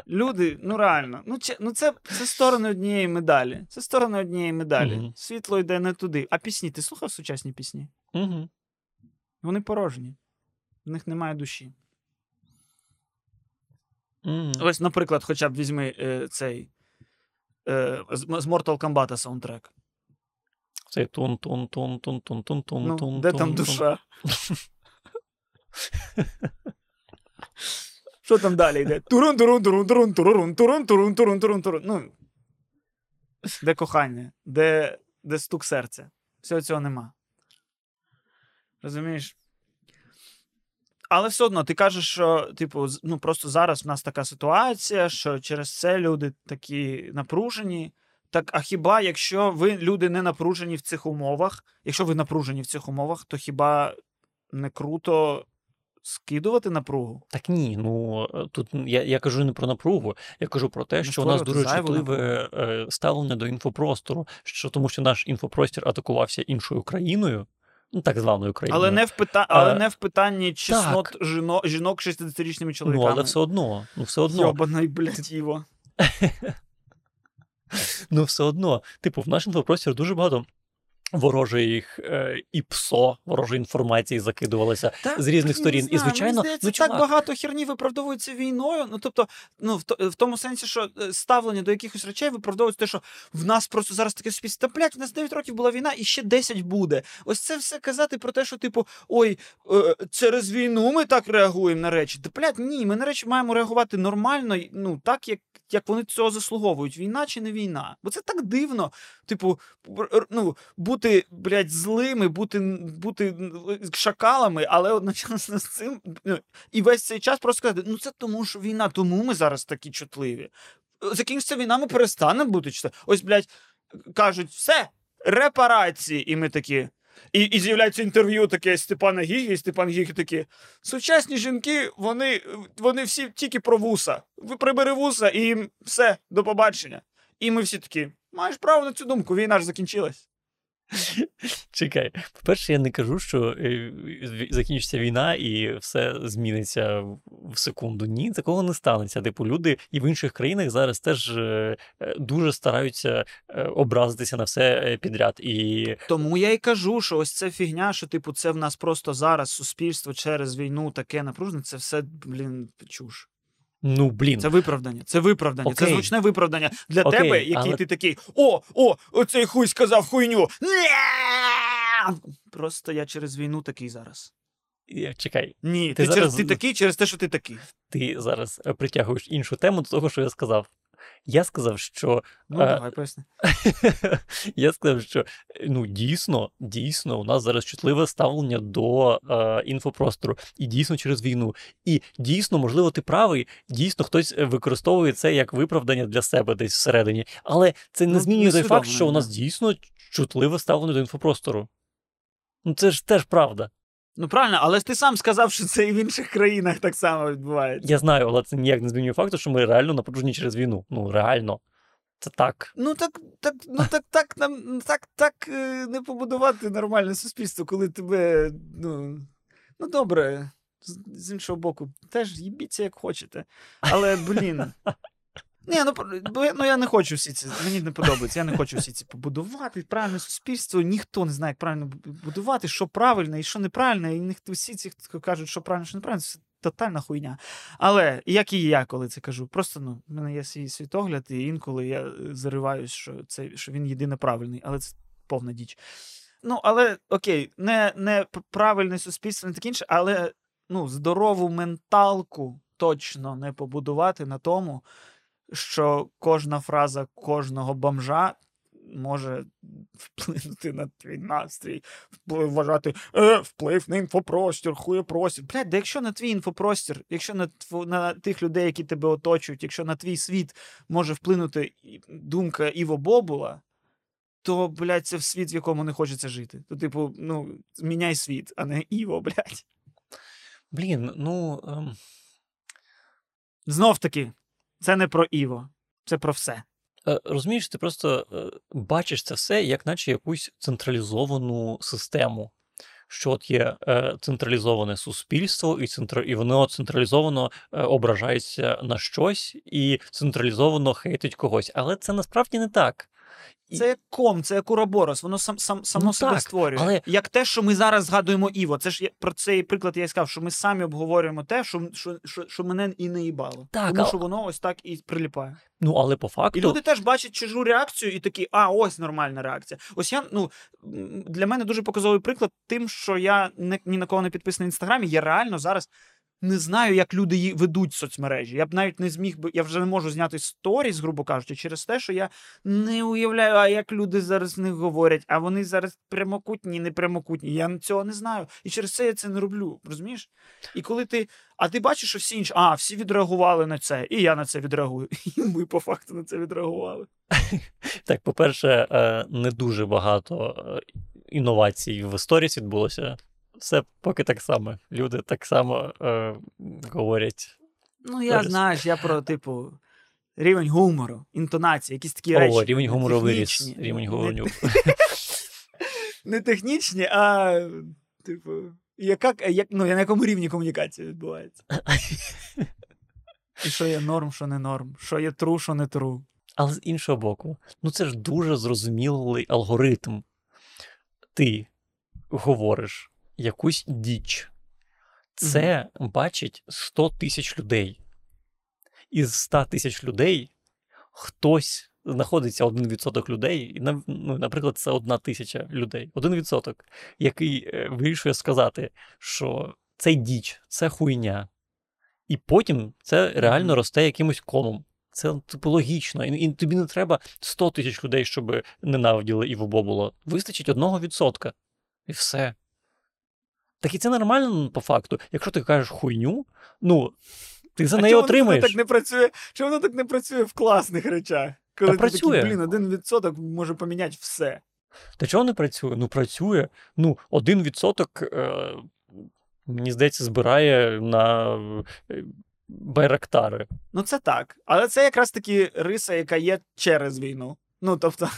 Люди, ну реально, ну, че- ну це, це сторони однієї медалі. Це сторони однієї медалі. Мгм. Світло йде не туди. А пісні, ти слухав сучасні пісні? Угу. Вони порожні. В них немає душі. Угу. Ось, наприклад, хоча б візьми е, цей е, з, з Mortal Kombat саундтрек. Цей тун тун тун тун тун тун тун Ну, тун де тун, там душа? Що там далі йде? Турун, турун, турун, турун, турун, турун, турун, турун, турун, турун. Ну, де кохання, де, де стук серця. Всього цього нема. Розумієш? Але все одно ти кажеш, що, типу, ну просто зараз в нас така ситуація, що через це люди такі напружені. Так, а хіба якщо ви люди не напружені в цих умовах, якщо ви напружені в цих умовах, то хіба не круто скидувати напругу? Так ні, ну е, тут я, я кажу не про напругу, я кажу про те, Не що у нас дуже чутливе е, ставлення до інфопростору, що тому що наш інфопростір атакувався іншою країною, ну так званою країною. Але не в пита... але не в питанні чеснот жінок, жінок 60-річними чоловіками. ну, але все одно, ну все одно, Йобаний, блядь, Іво. ну все одно. Типу, в нашому простір дуже багато. Ворожих е, і ПСО, ворожої інформації закидувалося з різних сторін. не І звичайно, мені здається, ну так багато херні виправдовується війною. Ну тобто, ну в, в тому сенсі, що е, ставлення до якихось речей виправдовується те, що в нас просто зараз таке суспільство. Та блядь, в нас 9 років була війна, і ще 10 буде. Ось це все казати про те, що типу, ой, е, через війну ми так реагуємо на речі. Та блядь, ні, ми на речі маємо реагувати нормально, ну так як. Як вони цього заслуговують, війна чи не війна? Бо це так дивно. Типу, ну, бути, блядь, злими, бути, бути шакалами, але одночасно з цим. ну, І весь цей час просто сказати: ну це тому, що війна, тому ми зараз такі чутливі. Закінчиться війна, ми перестанемо бути чутливі. Ось, блядь, кажуть, все, репарації. І ми такі. І, і з'являється інтерв'ю таке Степана Гіги, і Степан Гіги такі. Сучасні жінки, вони, вони всі тільки про вуса. Ви прибери вуса і все, до побачення. І ми всі такі. Маєш право на цю думку, війна ж закінчилась. Чекай, по-перше, я не кажу, що е, закінчиться війна і все зміниться в- секунду. Ні, такого не станеться. Типу, люди і в інших країнах зараз теж е, е, дуже стараються образитися на все підряд. І Тому я й кажу, що ось це фігня, що типу, це в нас просто зараз суспільство через війну таке напружене, це все, блін, чуш. Ну блін, Це виправдання. Це виправдання. Це Окей. звучне виправдання для Окей, тебе, який але- ти такий: о, о, оцей хуй сказав хуйню. Ні! Просто я через війну такий зараз. е, чекай, Ні, Ти ти, зараз- через, ти такий через те, що ти такий. ти зараз е, притягуєш іншу тему до того, що я сказав. Я сказав, що Ну, Е, давай поясни. Я сказав, що ну дійсно, дійсно, у нас зараз чутливе ставлення до е, інфопростору, і дійсно через війну. І дійсно, можливо, ти правий, дійсно хтось використовує це як виправдання для себе десь всередині. Але це не Ну, змінює той факт, що у нас дійсно чутливе ставлення до інфопростору. Ну це ж теж правда. Ну правильно, але ж ти сам сказав, що це і в інших країнах так само відбувається. Я знаю, але це ніяк не змінює факту, що ми реально напружені через війну. Ну реально. Це так. Ну так, так, ну так, так нам так, так е, не побудувати нормальне суспільство, коли тебе. Ну, ну добре, з, з іншого боку, теж їбіться як хочете. Але, блін. Ні, ну, ну я не хочу всі ці. Мені не подобається. Я не хочу всі ці побудувати. Правильне суспільство. Ніхто не знає, як правильно будувати, що правильно і що неправильно. І ніхто всі ці, хто кажуть, що правильно, що неправильно, це тотальна хуйня. Але як і я, коли це кажу, просто ну, в мене є свій світогляд, і інколи я зариваюсь, що це що він єдине правильний, але це повна діч. Ну, але окей, не, не правильне суспільство, не таке інше, але ну, здорову менталку точно не побудувати на тому, що кожна фраза кожного бомжа може вплинути на твій настрій, вплив- вважати е, вплив на інфопростір, хуєпростір. Блядь, да якщо на твій інфопростір, якщо на, тво, на тих людей, які тебе оточують, якщо на твій світ може вплинути думка Іво Бобула, то, блядь, це в світ, в якому не хочеться жити. То, типу, ну, міняй світ, а не Іво, блядь. Блін, ну. ем, Знов таки, це не про Іво, це про все. Е, Розумієш, ти просто е, бачиш це все, як наче якусь централізовану систему. Що от є е, централізоване суспільство, і, центр... і воно централізовано ображається на щось і централізовано хейтить когось. Але це насправді не так. І- Це як ком, це як уроборос, воно сам, сам, само Ну, себе так, створює. але- Як те, що ми зараз згадуємо Іво. Це ж про цей приклад я й сказав, що ми самі обговорюємо те, що, що, що, що мене і не їбало. Так, Тому що воно ось так і приліпає. Ну, але по факту. І люди теж бачать чужу реакцію і такі, а, ось нормальна реакція. Ось я, ну, для мене дуже показовий приклад тим, що я не, ні на кого не підписаний в інстаграмі, я реально зараз не знаю, як люди її ведуть соцмережі. Я б навіть не зміг би, я вже не можу зняти сторіс, грубо кажучи, через те, що я не уявляю, а як люди зараз в них говорять, а вони зараз прямокутні, не прямокутні. Я цього не знаю. І через це я це не роблю. Розумієш? І коли ти. А ти бачиш, що всі інші, а, всі відреагували на це, і я на це відреагую. І ми по факту на це відреагували. Так, по-перше, е, не дуже багато е, інновацій в сторіс відбулося. Все поки так само. Люди так само е, говорять. Ну, я знаєш, я про, типу, рівень гумору, інтонації, якісь такі О, речі. рівень гумору виріс. Рівень гумору. Не технічні, а, типу, яка, як, ну, на якому рівні комунікація відбувається. І що є норм, що не норм, що є тру, що не тру. Але з іншого боку, ну це ж дуже зрозумілий алгоритм. Ти говориш якусь діч. Це бачить 100 тисяч людей. Із 100 тисяч людей хтось знаходиться 1% людей, і, ну, наприклад, це одна тисяча людей, 1%, який е, вирішує сказати, що це діч, це хуйня. І потім це реально росте якимось комом. Це типу логічно. І, і тобі не треба 100 тисяч людей, щоб ненавиділи Іво Бобула. Вистачить 1%. І все. Так і це нормально по факту. Якщо ти кажеш хуйню, ну ти за А неї чому воно отримаєш. так не працює? Чому воно так не працює в класних речах? Коли Та ти працює. такий, блін, один відсоток може поміняти все. Та чого не працює? Ну працює. Ну, один відсоток, е, мені здається, збирає на е, байрактари. Ну, це так. Але це якраз таки риса, яка є через війну. Ну, тобто,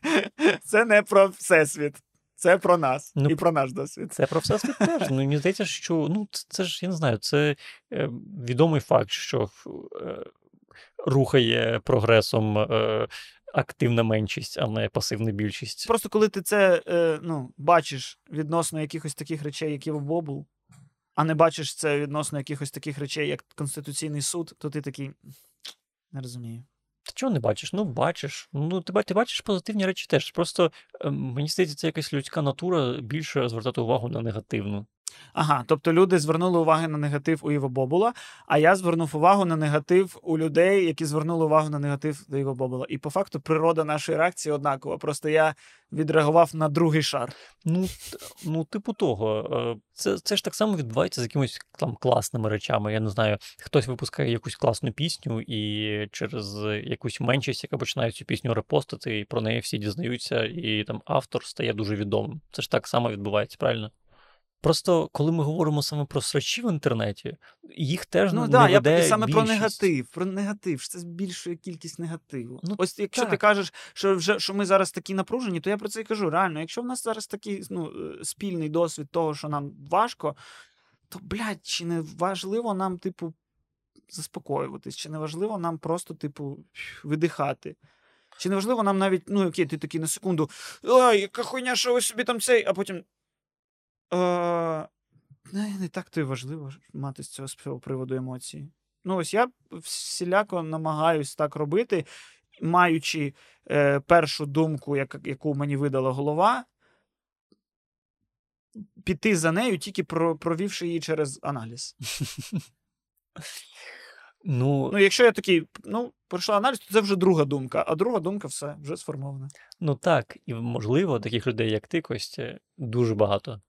це не про всесвіт, це про нас Ну, і про наш досвід. Це про все світ теж. Ну, мені здається, що ну, це, це ж я не знаю, це е, відомий факт, що е, рухає прогресом е, активна меншість, а не пасивна більшість. Просто коли ти це е, ну, бачиш відносно якихось таких речей, як Іво Бобул, а не бачиш це відносно якихось таких речей, як Конституційний суд, то ти такий не розумію. Ти чого не бачиш? Ну, бачиш. Ну, ти, ти бачиш позитивні речі теж. Просто е, мені здається, це якась людська натура більше звертати увагу на негативну. Ага, тобто люди звернули увагу на негатив у Іво Бобула, а я звернув увагу на негатив у людей, які звернули увагу на негатив до Іво Бобула. І по факту природа нашої реакції однакова. Просто я відреагував на другий шар. Ну, ну, типу того, е, це, це ж так само відбувається з якимись там класними речами. Я не знаю, хтось випускає якусь класну пісню, і через якусь меншість, яка починає цю пісню репостити, і про неї всі дізнаються, і там автор стає дуже відомим. Це ж так само відбувається, правильно? Просто коли ми говоримо саме про срачі в інтернеті, їх теж Ну не так, я веде і саме про негатив. Про негатив. що Це збільшує кількість негативу. Ну, Ось якщо ти кажеш, що вже що ми зараз такі напружені, то я про це і кажу. Реально, якщо в нас зараз такий ну, е, спільний досвід того, що нам важко, то блядь, чи не важливо нам, типу, заспокоюватись? Чи не важливо нам просто, типу, видихати? Чи не важливо нам навіть, ну, окей, ти такий на секунду, ой, яка хуйня, що ви собі там цей, а потім. Е, не, так то й важливо мати з цього з цього приводу емоції. Ну, ось я всіляко намагаюсь так робити, маючи е, першу думку, як, яку мені видала голова, піти за нею, тільки про, провівши її через аналіз. Ну, Ну, якщо я такий, ну, пройшла аналіз, то це вже друга думка, а друга думка все вже сформована. ну так, і можливо, таких людей, як ти, Костя, дуже багато.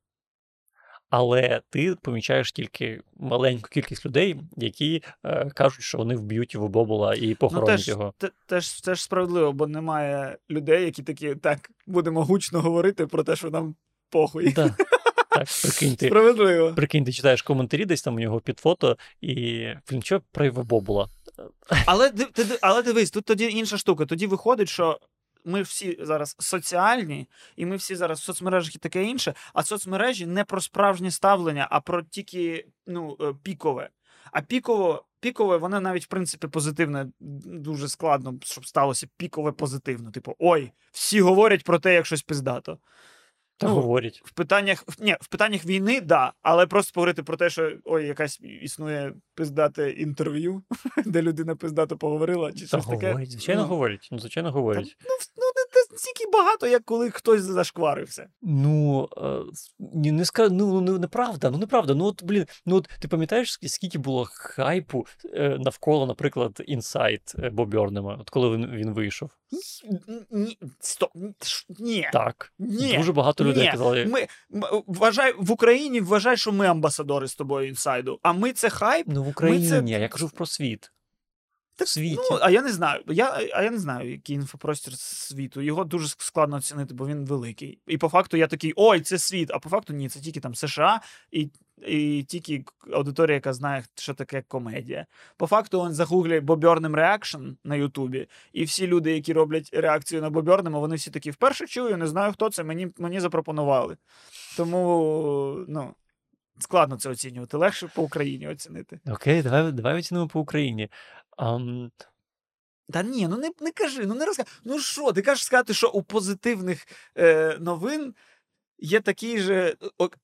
Але ти помічаєш тільки маленьку кількість людей, які е, кажуть, що вони вб'ють його бобула і Ну, похоронять теж, його. те- теж, теж справедливо, бо немає людей, які такі, так, будемо гучно говорити про те, що нам похуй. Да. Так, прикинь, ти, Справедливо. прикинь, ти читаєш коментарі десь там у нього під фото, і блін, що про його бобула? Але, ти але дивись, тут тоді інша штука. Тоді виходить, що ми всі зараз соціальні, і ми всі зараз в соцмережах і таке інше, а соцмережі не про справжнє ставлення, а про тільки ну, е, пікове. А піково, пікове, воно навіть в принципі позитивне, дуже складно, щоб сталося пікове позитивно. Типу, ой, всі говорять про те, як щось пиздато. Та Ну, говорять. В питаннях, ні, в питаннях війни, да, але просто поговорити про те, що ой, якась існує пиздате інтерв'ю, де людина пиздато поговорила, чи Та щось таке. звичайно, ну, говорять. Ну, звичайно, говорять. Ну, ну стільки багато, як коли хтось зашкварився. Ну, е, ні, не ска... ну, ну, неправда, ну неправда. Ну, от, блін, ну от ти пам'ятаєш, скільки було хайпу е, навколо, наприклад, інсайт е, Бобі Орнема, от коли він, він вийшов? Ні, стоп, ні. Так. Ні, Дуже багато людей ні. казали. Ми вважай в Україні, вважай, що ми амбасадори з тобою інсайду. А ми це хайп. Ну, в Україні це- ні, я кажу про світ. Так, в світі. Ну, а я не знаю. Я, а я не знаю, який інфопростір світу. Його дуже складно оцінити, бо він великий. І по факту я такий: ой, це світ. А по факту ні, це тільки там США і, і тільки аудиторія, яка знає, що таке комедія. По факту, он загуглює Бо Бернем reaction на Ютубі, і всі люди, які роблять реакцію на Бо Бернема, вони всі такі вперше чую, не знаю, хто це. Мені, мені запропонували. Тому, ну. Складно це оцінювати, легше по Україні оцінити. Окей, давай, давай оцінимо по Україні. Ам, Та ні, ну не, не кажи, ну не розкажи. Ну що, ти кажеш сказати, що у позитивних е, новин є такі же.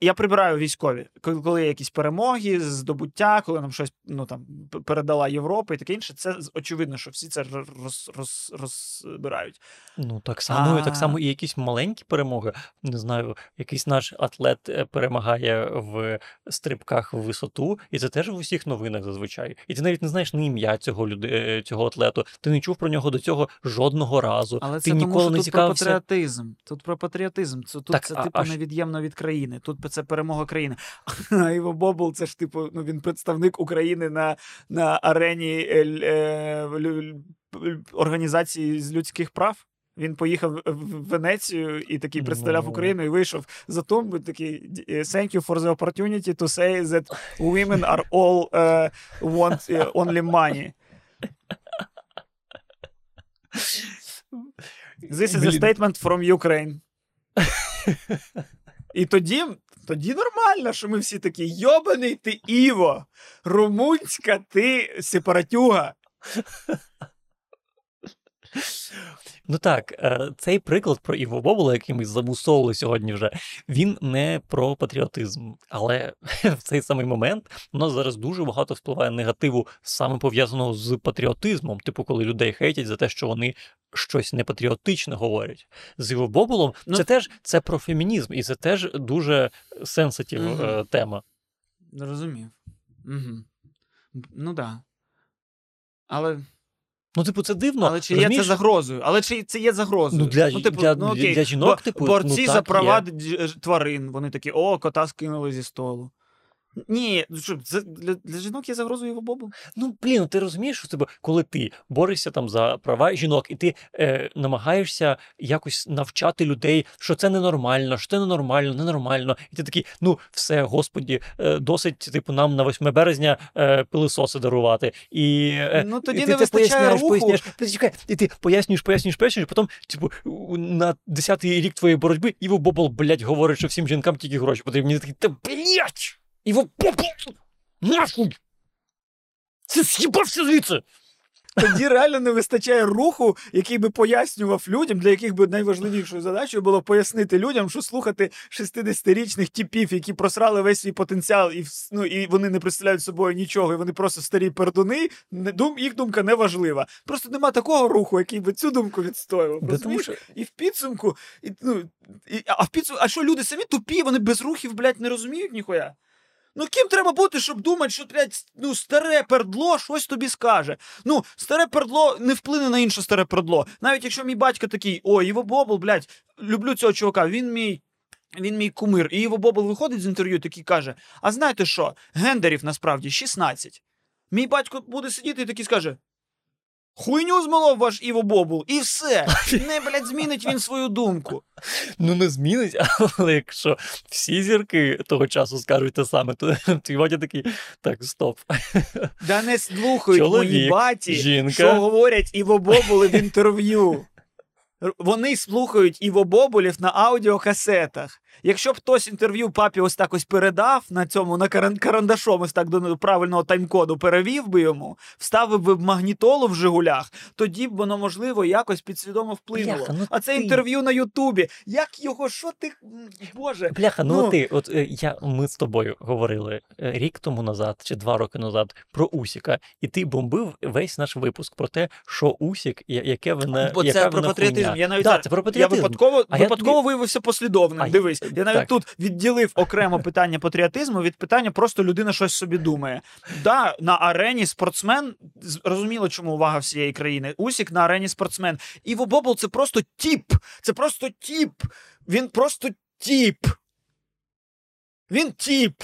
Я прибираю військові, коли, є якісь перемоги, здобуття, коли нам щось ну, там, передала Європа і таке інше, це очевидно, що всі це роз, роз, роз, розбирають. ну, так само, так само і якісь маленькі перемоги. Не знаю, якийсь наш атлет е, перемагає в стрибках в висоту, і це теж в усіх новинах зазвичай. І ти навіть не знаєш ні ім'я цього люди, е, цього атлету. Ти не чув про нього до цього жодного разу. Але ти це ніколи тому, що не тут цікавився. про патріотизм. Тут про патріотизм. Це, тут Так, це а- типу а ж- невід'ємно від країни. Тут це перемога країни. А Іво Бобул, це ж типу, ну він представник України на, на арені е, е, організації з людських прав. Він поїхав в- в Венецію і такий представляв Ну. Україну і вийшов за тумбу. Такий е, thank you for the opportunity to say that women are all uh, want uh, only money. This is a statement from Ukraine. І тоді, тоді нормально, що ми всі такі: йобаний ти Іво, румунська ти сепаратюга. Ну так, е, цей приклад про Іво Бобула, який ми замусовували сьогодні вже, він не про патріотизм. Але в цей самий момент у нас зараз дуже багато впливає негативу, саме пов'язаного з патріотизмом, типу, коли людей хейтять за те, що вони щось непатріотичне говорять. З Іво Бобулом Ну, це теж це про фемінізм, і це теж дуже сенситив Мгм. е, тема. Зрозумів. Угу. Ну так. Да. Але, Ну, типу, це дивно. але чи є це загрозою? Але чи це є загрозою? Ну, для- для- для жінок, типу, борці ну, за права є. тварин. Вони такі, о, кота скинули зі столу. Ні, ну що, це для, для жінок є загрозою його бобу? Ну, блін, ну, ти розумієш, що тебе, коли ти борешся там за права жінок, і ти е, намагаєшся якось навчати людей, що це ненормально, що це ненормально, ненормально. І ти такий, ну все, господі, е, досить, типу, нам на 8 березня е, пилисоси дарувати. І, е, Ну, тоді і не ти це вистачає руху. поясняєш, ти чекай, і ти пояснюєш, пояснюєш, пояснюєш, потім, типу, на 10-й рік твоєї боротьби Іво Бобол, блядь, говорить, що всім жінкам тільки гроші потрібні. Ти такий, та блядь! Бобол! Нахуй! Це з'їбався звідси! Тоді реально не вистачає руху, який би пояснював людям, для яких би найважливішою задачею було пояснити людям, що слухати 60-річних типів, які просрали весь свій потенціал, і ну, і вони не представляють собою нічого, і вони просто старі пердуни. Не дум, їх думка не важлива. Просто нема такого руху, який би цю думку відстоював. Да, тому що І в підсумку, і, ну, і, а в підсумку, а що люди самі тупі, вони без рухів, блядь, не розуміють ніхуя. Ну, ким треба бути, щоб думати, що блядь, ну, старе пердло щось тобі скаже. Ну, старе пердло не вплине на інше старе пердло. Навіть якщо мій батько такий, о, Іво Бобл, блядь, люблю цього чувака, він мій. Він мій кумир. І Іво Бобл виходить з інтерв'ю, такий каже: А знаєте що? Гендерів насправді 16. Мій батько буде сидіти і такий скаже: Хуйню змолов ваш Іво Бобл, і все. Не, блядь, змінить він свою думку. ну не змінить, але якщо всі зірки того часу скажуть те саме, то твій батя такий, так, стоп. Да не слухають мої баті, жінка. що говорять Іво Бобули в інтерв'ю. Вони слухають Іво Бобулів на аудіокасетах. Якщо б хтось інтерв'ю папі ось так ось передав на цьому, на каран- карандашом ось так до правильного тайм-коду перевів би йому, вставив би магнітолу в Жигулях, тоді б воно, можливо, якось підсвідомо вплинуло. Бляха, ну а це ти- інтерв'ю на Ютубі. Як його, що ти. Боже. Бляха, ну, Ну. ти, от е, я, ми з тобою говорили е, рік тому назад чи два роки назад про Усіка, і ти бомбив весь наш випуск про те, що Усік, яке вона. Бо яка це про вона патріотизм. хуйня. Я навіть да, це про Я патріотизм. випадково, А я випадково тобі- виявився послідовним. А Дивись, я навіть так. тут відділив окремо питання патріотизму від питання просто людина щось собі думає. Да, на арені спортсмен зрозуміло, чому увага всієї країни. Усік на арені спортсмен. Іво Бобл це просто тіп. Це просто тіп. Він просто тіп. Він тіп.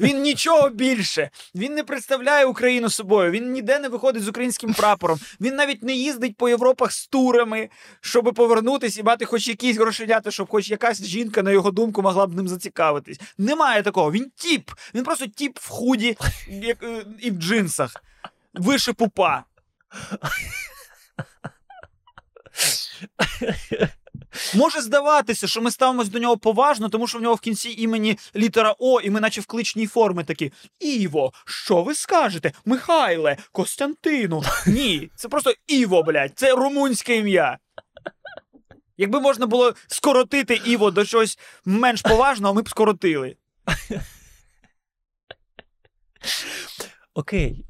Він нічого більше. Він не представляє Україну собою. Він ніде не виходить з українським прапором. Він навіть не їздить по Європах з турами, щоб повернутися і мати хоч якісь грошенята, щоб хоч якась жінка, на його думку, могла б ним зацікавитись. Немає такого. Він тіп. Він просто тіп в худі е, і в джинсах. Вище пупа. Може здаватися, що ми ставимось до нього поважно, тому що в нього в кінці імені літера О, і ми наче в кличній формі такі. Іво, що ви скажете? Михайле, Костянтину. Ні, це просто Іво, блядь, це румунське ім'я. Якби можна було скоротити Іво до чогось менш поважного, ми б скоротили. Окей.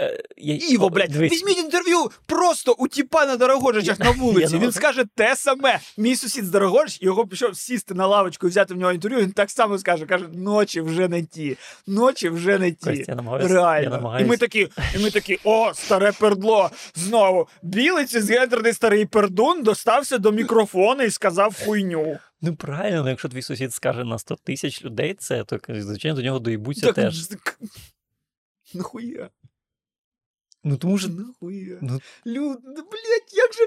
Е, я... Іво, блядь, дивись. візьміть інтерв'ю просто у тіпа на Дорогожичах на вулиці. не Він скаже те саме. Мій сусід з Дорогожич, його пішов сісти на лавочку і взяти в нього інтерв'ю. Він так само скаже: каже, ночі вже не ті, ночі вже не ті. Костя, я намагаюся. Реально. Я намагаюся. І ми такі, і ми такі, о, старе пердло. Знову білий цисгендерний старий пердун достався до мікрофона і сказав хуйню. Ну правильно, ну, якщо твій сусід скаже на 100 тисяч людей це, то звичайно до нього доїбуться Так, теж. з- Нахуя? Ну тому що. Нахуя? Ну, Люд, блядь, як же.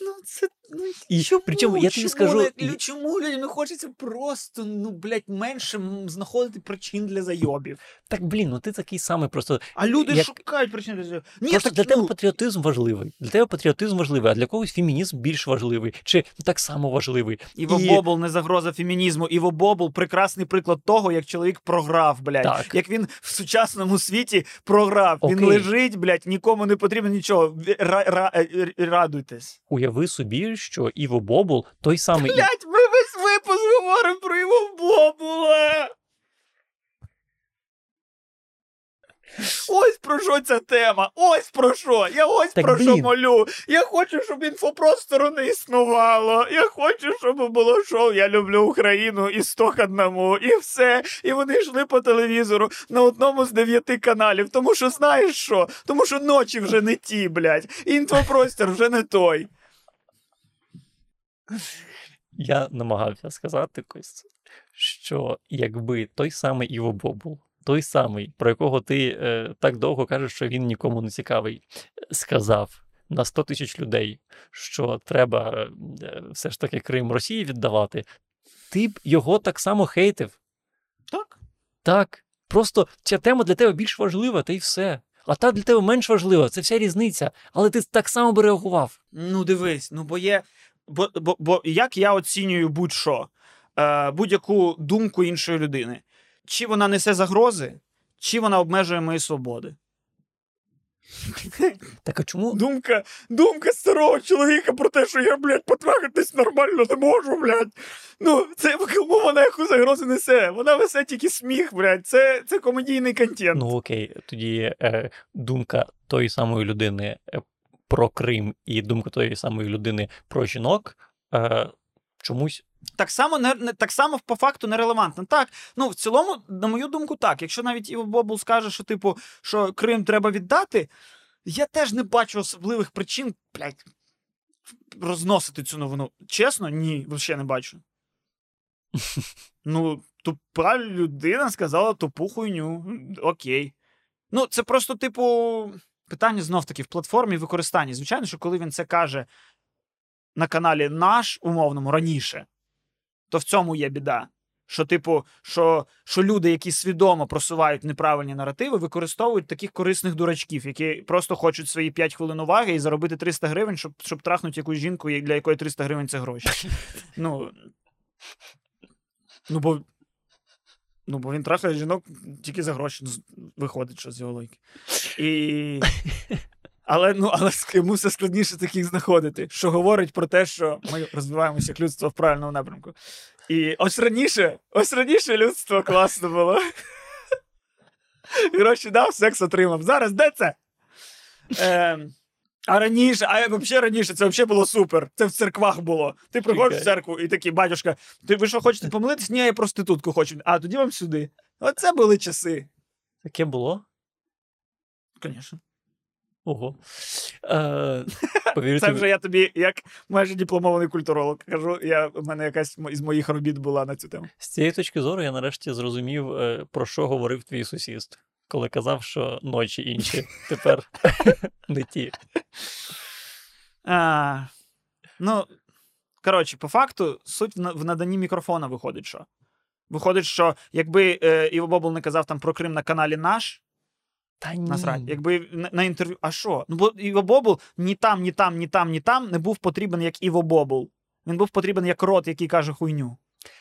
Ну, це. Ну, і що, причому я тобі скажу. не- чому людям хочеться просто, ну, блядь, менше знаходити причин для зайобів? Так, блін, ну ти такий самий просто. А люди Як- шукають причин для зайобів. Ні, Просто так, для тебе ну, патріотизм важливий. Для тебе патріотизм важливий, а для когось фемінізм більш важливий, чи так само важливий. Іво І- Бобл не загроза фемінізму. Іво Бобл прекрасний приклад того, як чоловік програв, блядь. Так. Як він в сучасному світі програв. Він лежить, блядь, нікому не потрібно нічого. Е, радуйтесь. Уяви собі, що Іво Бобул той самий. Блять, ми весь випуск говоримо про Іво Бобула. Ось про що ця тема. Ось про що. Я ось Так, про що молю. Я хочу, щоб інфопростору не існувало. Я хочу, щоб було шоу Я люблю Україну і сток одному, і все. І вони йшли по телевізору на одному з дев'яти каналів. Тому що знаєш що? Тому що ночі вже не ті, блядь. І інфопростір вже не той. Я намагався сказати Кость, що якби той самий Іво Бобул, той самий, про якого ти е, так довго кажеш, що він нікому не цікавий, сказав на 100 тисяч людей, що треба е, все ж таки Крим Росії віддавати, ти б його так само хейтив. Так. Так, просто ця тема для тебе більш важлива, та й все. А та для тебе менш важлива, це вся різниця. Але ти так само би реагував. Ну, дивись, ну бо є. Бо, бо, бо як я оцінюю будь-що, е, будь-яку думку іншої людини, чи вона несе загрози, чи вона обмежує мої свободи. Так а чому? Думка, думка старого чоловіка про те, що я, блядь, потрахатись нормально не можу, блядь. Ну, це кому вона яку загрозу несе. Вона несе тільки сміх, блядь. Це, це комедійний контент. Ну окей, тоді е, думка тої самої людини е, про Крим і думка тої самої людини про жінок е, чомусь. Так само не, не так само по факту нерелевантно. Так, ну в цілому, на мою думку, так. Якщо навіть Іво Бобул скаже, що типу, що Крим треба віддати, я теж не бачу особливих причин, блядь, розносити цю новину. Чесно, ні, взагалі не бачу. Ну, тупа людина сказала тупу хуйню. Окей. Ну, це просто, типу, питання знов таки в платформі використанні. Звичайно, що коли він це каже на каналі наш умовному раніше, то в цьому є біда. Що, типу, що, що люди, які свідомо просувають неправильні наративи, використовують таких корисних дурачків, які просто хочуть свої 5 хвилин уваги і заробити 300 гривень, щоб щоб трахнути якусь жінку, для якої 300 гривень це гроші. Ну, ну бо ну, бо він трахає жінок тільки за гроші. Виходить, що з його логіки. І... Але ну, але йому все складніше таких знаходити, що говорить про те, що ми розвиваємося як людство в правильному напрямку. І ось раніше, ось раніше людство класно було. Гроші дав, секс отримав. Зараз де це? Е, а раніше, а взагалі раніше, це взагалі було супер. Це в церквах було. Ти приходиш в церкву і такий, батюшка, ти ви що хочете помилитись? Ні, я проститутку хочу. А тоді вам сюди. Оце були часи. Таке було? Звісно. Ого. Е, повірте, Це вже я тобі, як майже дипломований культуролог, кажу, я, в мене якась із моїх робіт була на цю тему. З цієї точки зору я нарешті зрозумів, е, про що говорив твій сусід, коли казав, що ночі інші тепер не ті. А, Ну, коротше, по факту, суть в наданні мікрофона виходить, що. Виходить, що якби е, Іво Бобул не казав там про Крим на каналі наш. Та ні. Насрать. Якби на, на інтерв'ю. А що? Ну, бо Іво Бобул ні там, ні там, ні там, ні там не був потрібен як Іво Бобул. Він був потрібен як рот, який каже хуйню.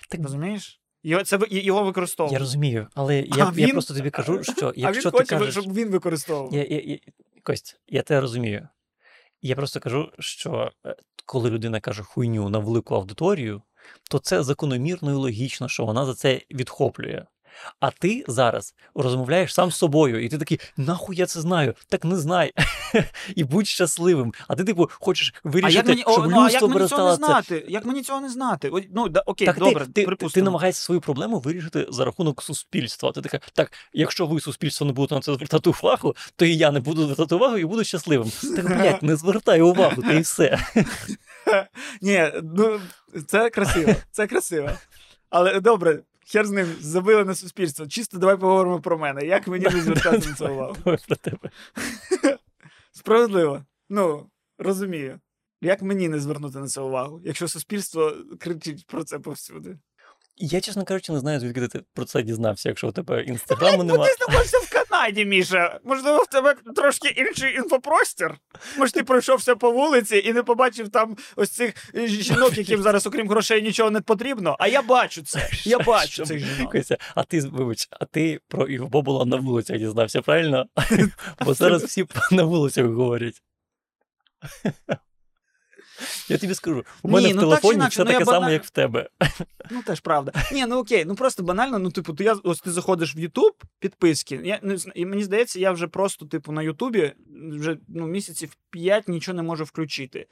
Так розумієш? Його це його використовував. Я розумію, але я він... я просто тобі кажу, що якщо а він ти хоче, кажеш... щоб він використовував. Я, я, я... Кость, я те розумію. Я просто кажу, що е, коли людина каже хуйню на велику аудиторію, то це закономірно і логічно, що вона за це відхоплює. А ти зараз розмовляєш сам з собою, і ти такий, нахуй я це знаю, так не знай. І будь щасливим. А ти, типу, хочеш вирішити, а як мені, щоб ну, як мені не знати? Як мені цього не знати? О, ну, да, окей, так добре, ти, ти, ти намагаєшся свою проблему вирішити за рахунок суспільства. Ти така, так, якщо ви суспільство не будете на це звертати увагу, то і я не буду звертати увагу і буду щасливим. Так, блядь, не звертай увагу, та і все. Ні, ну це красиво, це красиво. Але добре, хер з ним забили на суспільство. Чисто давай поговоримо про мене. Як мені не звертати на це увагу? Про тебе. Справедливо. Ну, розумію. Як мені не звернути на це увагу, якщо суспільство кричить про це повсюди? Я, чесно кажучи, не знаю, звідки ти про це дізнався, якщо у тебе інстаграму немає. Ти знаходишся в Канаді, Міша. Можливо, в тебе трошки інший інфопростір. Може, ти пройшовся по вулиці і не побачив там ось цих жінок, яким зараз, окрім грошей, нічого не потрібно. А я бачу це. Я бачу цих жінок. А ти вибач, а ти про Іво Бобула на вулицях дізнався, правильно? Бо зараз всі на вулицях говорять. Я тобі скажу, у мене Ні, в ну, телефоні так все ну, таке банально... саме, як в тебе. Ну, теж правда. Ні, ну окей, ну просто банально, ну, типу, то я ось ти заходиш в Ютуб, підписки. Я, не, І мені здається, я вже просто, типу, на Ютубі вже ну, місяців 5 нічого не можу включити.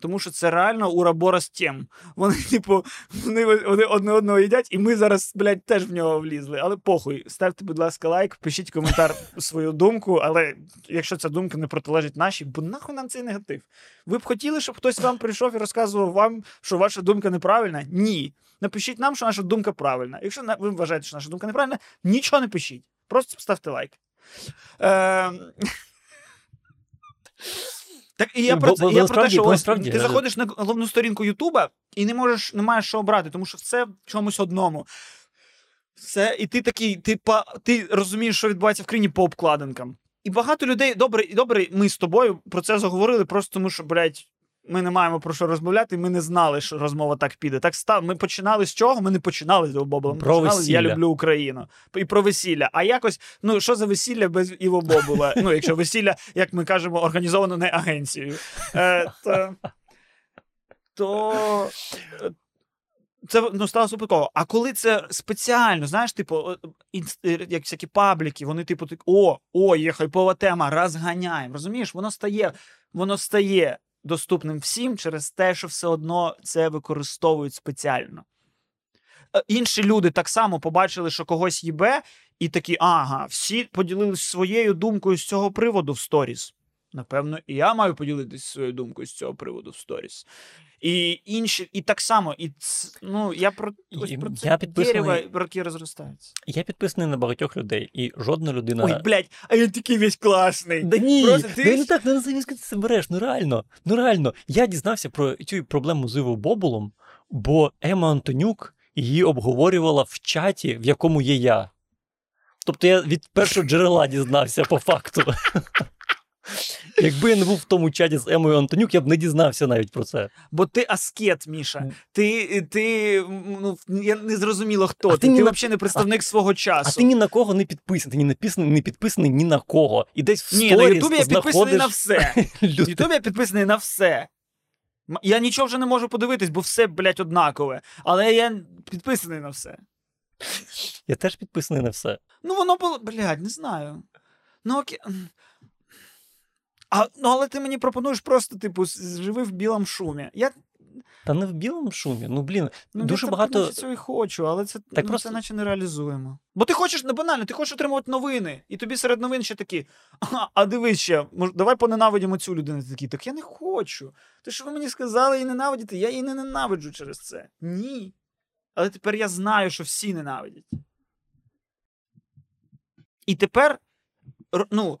Тому що це реально ураборос тем. Вони, типу, вони одне одного їдять, і ми зараз, блядь, теж в нього влізли. Але похуй, ставте, будь ласка, лайк, пишіть коментар свою думку, але якщо ця думка не протилежить нашій, бо нахуй нам цей негатив. Ви б хотіли, щоб хтось вам прийшов і розказував вам, що ваша думка неправильна? Ні. Напишіть нам, що наша думка правильна. Якщо ви вважаєте, що наша думка неправильна, нічого не пишіть. Просто ставте лайк. Е... Так і я про це, я про те, що ось, ти заходиш на головну сторінку Ютуба і не можеш, не маєш що обрати, тому що все в чомусь одному. Все, і ти такий, ти ти розумієш, що відбувається в країні по обкладинкам. І багато людей, добре, добре, ми з тобою про це заговорили, просто тому що, блядь, ми не маємо про що розмовляти, ми не знали, що розмова так піде. Так став. Ми починали з чого? Ми не починали з Іво Ми Про починали з Я люблю Україну. І про весілля. А якось, ну що за весілля без Іво Бобула? Ну, якщо весілля, як ми кажемо, організовано не агенцією. Е, то, то е, це ну, сталося випадково. А коли це спеціально, знаєш, типу, е, як всякі пабліки, вони, типу, так, о, о, є хайпова тема, розганяємо. Розумієш, воно стає, воно стає доступним всім через те, що все одно це використовують спеціально. Е, Інші люди так само побачили, що когось їбе, і такі, ага, всі поділились своєю думкою з цього приводу в сторіс. Напевно, і я маю поділитися своєю думкою з цього приводу в сторіс. І інші, і так само, і ц- ну я про ось про я це підписаний- дерево роки розростаються. Я підписаний на багатьох людей, і жодна людина. Ой, блядь, а він такий весь класний. Да ні, Просто ти да ж- ну так, не називай, ти це береш. Ну реально, ну реально. Я дізнався про цю проблему з Іво Бобулом, бо Ема Антонюк її обговорювала в чаті, в якому є я. Тобто я від першого джерела дізнався по факту. Якби я не був в тому чаті з Емою Антонюк, я б не дізнався навіть про це. Бо ти аскет, Міша. Ти, ти ну, я не зрозуміло, хто А ти. ти Ти, на- взагалі не представник свого часу. А ти ні на кого не підписаний, ти ні написаний, не підписаний ні на кого. І десь в Ні, на Ютубі я підписаний на все. Ютубі я підписаний на все. Я нічого вже не можу подивитись, бо все, блядь, однакове. Але я підписаний на все. Я теж підписаний на все. Ну, воно було, блядь, не знаю. Ну, окей. А, ну, але ти мені пропонуєш просто, типу, живи в білому шумі. Я Та не в білому шумі. Ну блін, ну, дуже я багато. цього і хочу, але це, Так ну, просто- це наче не реалізуємо. Бо ти хочеш не банально, ти хочеш отримувати новини, і тобі серед новин ще такі. А, а дивись ще, мож, давай поненавидимо цю людину. Ти такий, так я не хочу. Те, що ви мені сказали її ненавидіти, я її не ненавиджу через це. Ні. Але тепер я знаю, що всі ненавидять. І тепер, ну,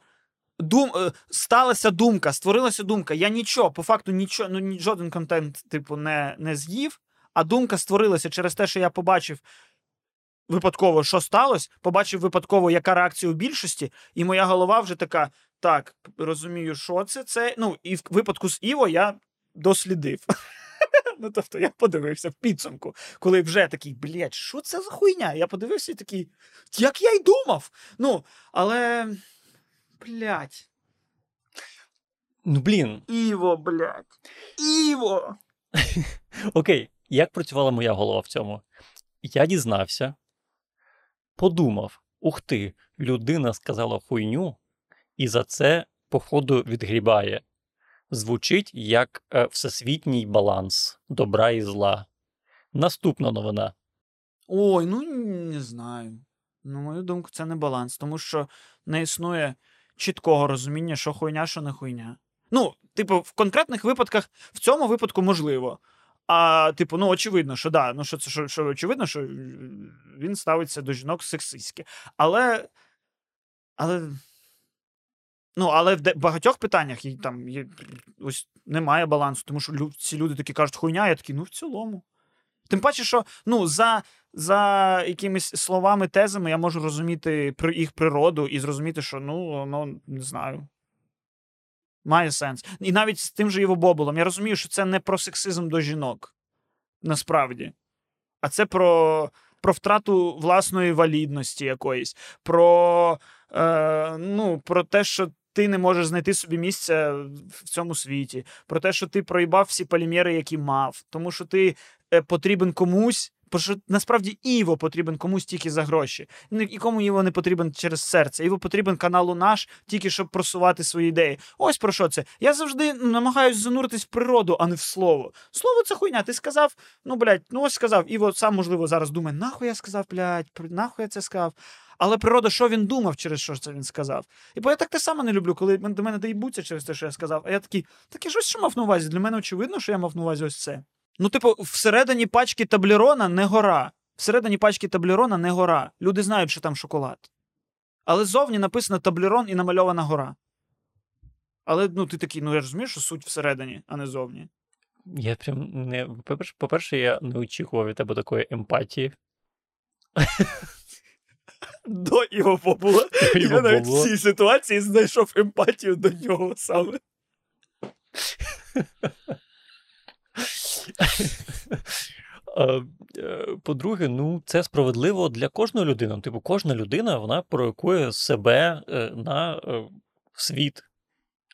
дум, е, сталася думка, створилася думка. Я нічого, по факту нічого, ну, жоден контент, типу, не, не з'їв, а думка створилася через те, що я побачив випадково, що сталося, побачив випадково, яка реакція у більшості, і моя голова вже така: так, розумію, що це. це. Ну, і в випадку з Іво я дослідив. Ну, тобто, я подивився в підсумку, коли вже такий, блядь, що це за хуйня? Я подивився і такий, як я й думав. Ну, але. Блядь. Ну блін, Іво, блядь. Іво. окей, як працювала моя голова в цьому? Я дізнався, подумав: ух ти, людина сказала хуйню, і за це, походу, відгрібає. Звучить як е, всесвітній баланс добра і зла. Наступна новина. Ой, ну не знаю. На мою думку, це не баланс, тому що не існує чіткого розуміння, що хуйня, що не хуйня. Ну, типу, в конкретних випадках, в цьому випадку можливо. А, типу, ну, очевидно, що да, ну що це що, що очевидно, що він ставиться до жінок сексистськи. Але. Але. Ну, але в де- багатьох питаннях і там є, ось немає балансу, тому що лю- ці люди такі кажуть, хуйня, я такий, ну в цілому. Тим паче, що ну, за, за якимись словами, тезами я можу розуміти при їх природу і зрозуміти, що ну, воно не знаю. Має сенс. І навіть з тим же Іво Боболом. Я розумію, що це не про сексизм до жінок. Насправді. А це про, про втрату власної валідності якоїсь, про, е, ну, про те, що ти не можеш знайти собі місця в цьому світі, про те, що ти проїбав всі полімери, які мав, тому що ти е, потрібен комусь. Бо що насправді Іво потрібен комусь тільки за гроші. Ні- Нікому Іво не потрібен через серце. Іво потрібен каналу наш, тільки щоб просувати свої ідеї. Ось про що це. Я завжди намагаюся зануритись в природу, а не в слово. Слово це хуйня. Ти сказав, ну блядь, ну ось сказав. Іво сам, можливо, зараз думає, нахуй я сказав, блядь, нахуй я це сказав. Але природа, що він думав, через що це він сказав. І бо я так те саме не люблю, коли до мене доїбуться через те, що я сказав. А я такий, так я ж ось що мав на увазі. Для мене очевидно, що я мав на увазі ось це. Ну, типу, всередині пачки таблерона не гора. Всередині пачки таблерона не гора. Люди знають, що там шоколад. Але ззовні написано таблерон і намальована гора. Але ну, ти такий, ну я розумію, що суть всередині, а не зовні. Я прям не. По-перше, я не очікував від тебе такої емпатії. До його побула. Я навіть в цій ситуації знайшов емпатію до нього саме. Е, По-друге, ну це справедливо для кожної людини. Типу, кожна людина вона проекує себе е, на е, світ.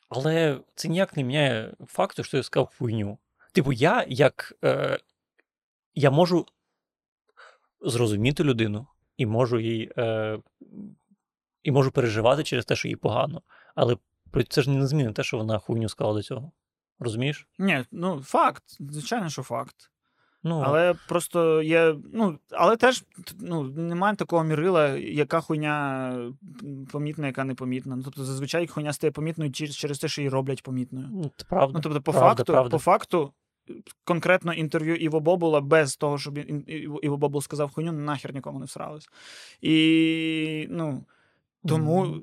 Але це ніяк не міняє факту, що я сказав хуйню. Типу, я як е, я можу зрозуміти людину і можу їй е, і можу переживати через те, що їй погано. Але це ж не змінить те, що вона хуйню сказала до цього. Розумієш? Ні, ну факт. Звичайно, що факт. Ну, Але просто є. Ну, але теж ну, немає такого мірила, яка хуйня помітна, яка не помітна. Ну, тобто, зазвичай хуйня стає помітною через, через те, що її роблять помітною. ну, це правда. Ну, тобто, по правда, факту, правда. по факту, конкретно інтерв'ю Іво Бобула без того, щоб Іво Бобул сказав хуйню, нахер нікому не всралось. І ну, тому.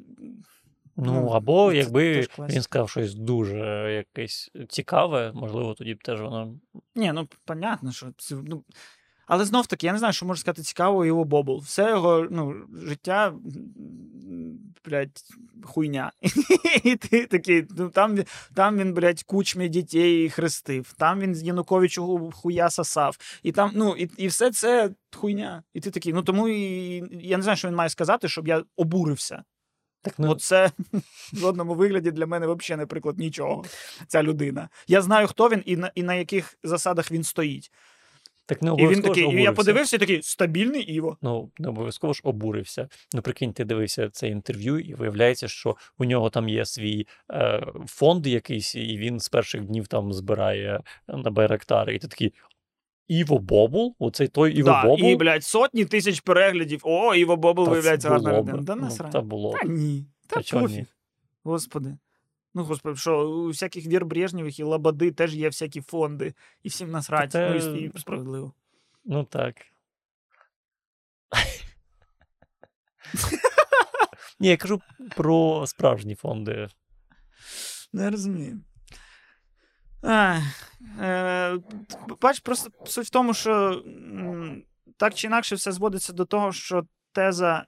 Ну, ну, або це якби він сказав щось дуже якесь цікаве, можливо, тоді б теж воно. Ні, ну понятно, що ну. Але знов таки, я не знаю, що можна сказати цікавого його Бобул. Все його ну, життя, блядь, хуйня. І ти такий, ну там, там він, блядь, кучмі дітей хрестив, там він з Януковичу хуя сосав. І там, ну, і, і все це хуйня. І ти такий, ну тому і я не знаю, що він має сказати, щоб я обурився. Так, ну, Оце в жодному вигляді для мене взагалі не приклад нічого. Ця людина. Я знаю, хто він і на, і на яких засадах він стоїть. так не І він такий, і я подивився і такий стабільний Іво. Ну, не обов'язково ж обурився. Ну, прикинь, ти дивився це інтерв'ю, і виявляється, що у нього там є свій е, фонд якийсь, і він з перших днів там збирає на байрактари. І ти такий. Іво Бобул? Оцей той Іво да, Бобул? І, блядь, сотні тисяч переглядів. О, Іво Бобул Та виявляється гарна людина. Да Ну. Та було. Та ні. Та Та ні? пофіг. Господи. Ну, господи, що у всяких Вір Брежнєвих і Лободи теж є всякі фонди, і всім насрать. Та Ну, і, і справедливо. Ну так. Ні, я кажу про справжні фонди. Не розумію. Ай, е, бач, просто суть в тому, що м, так чи інакше все зводиться до того, що теза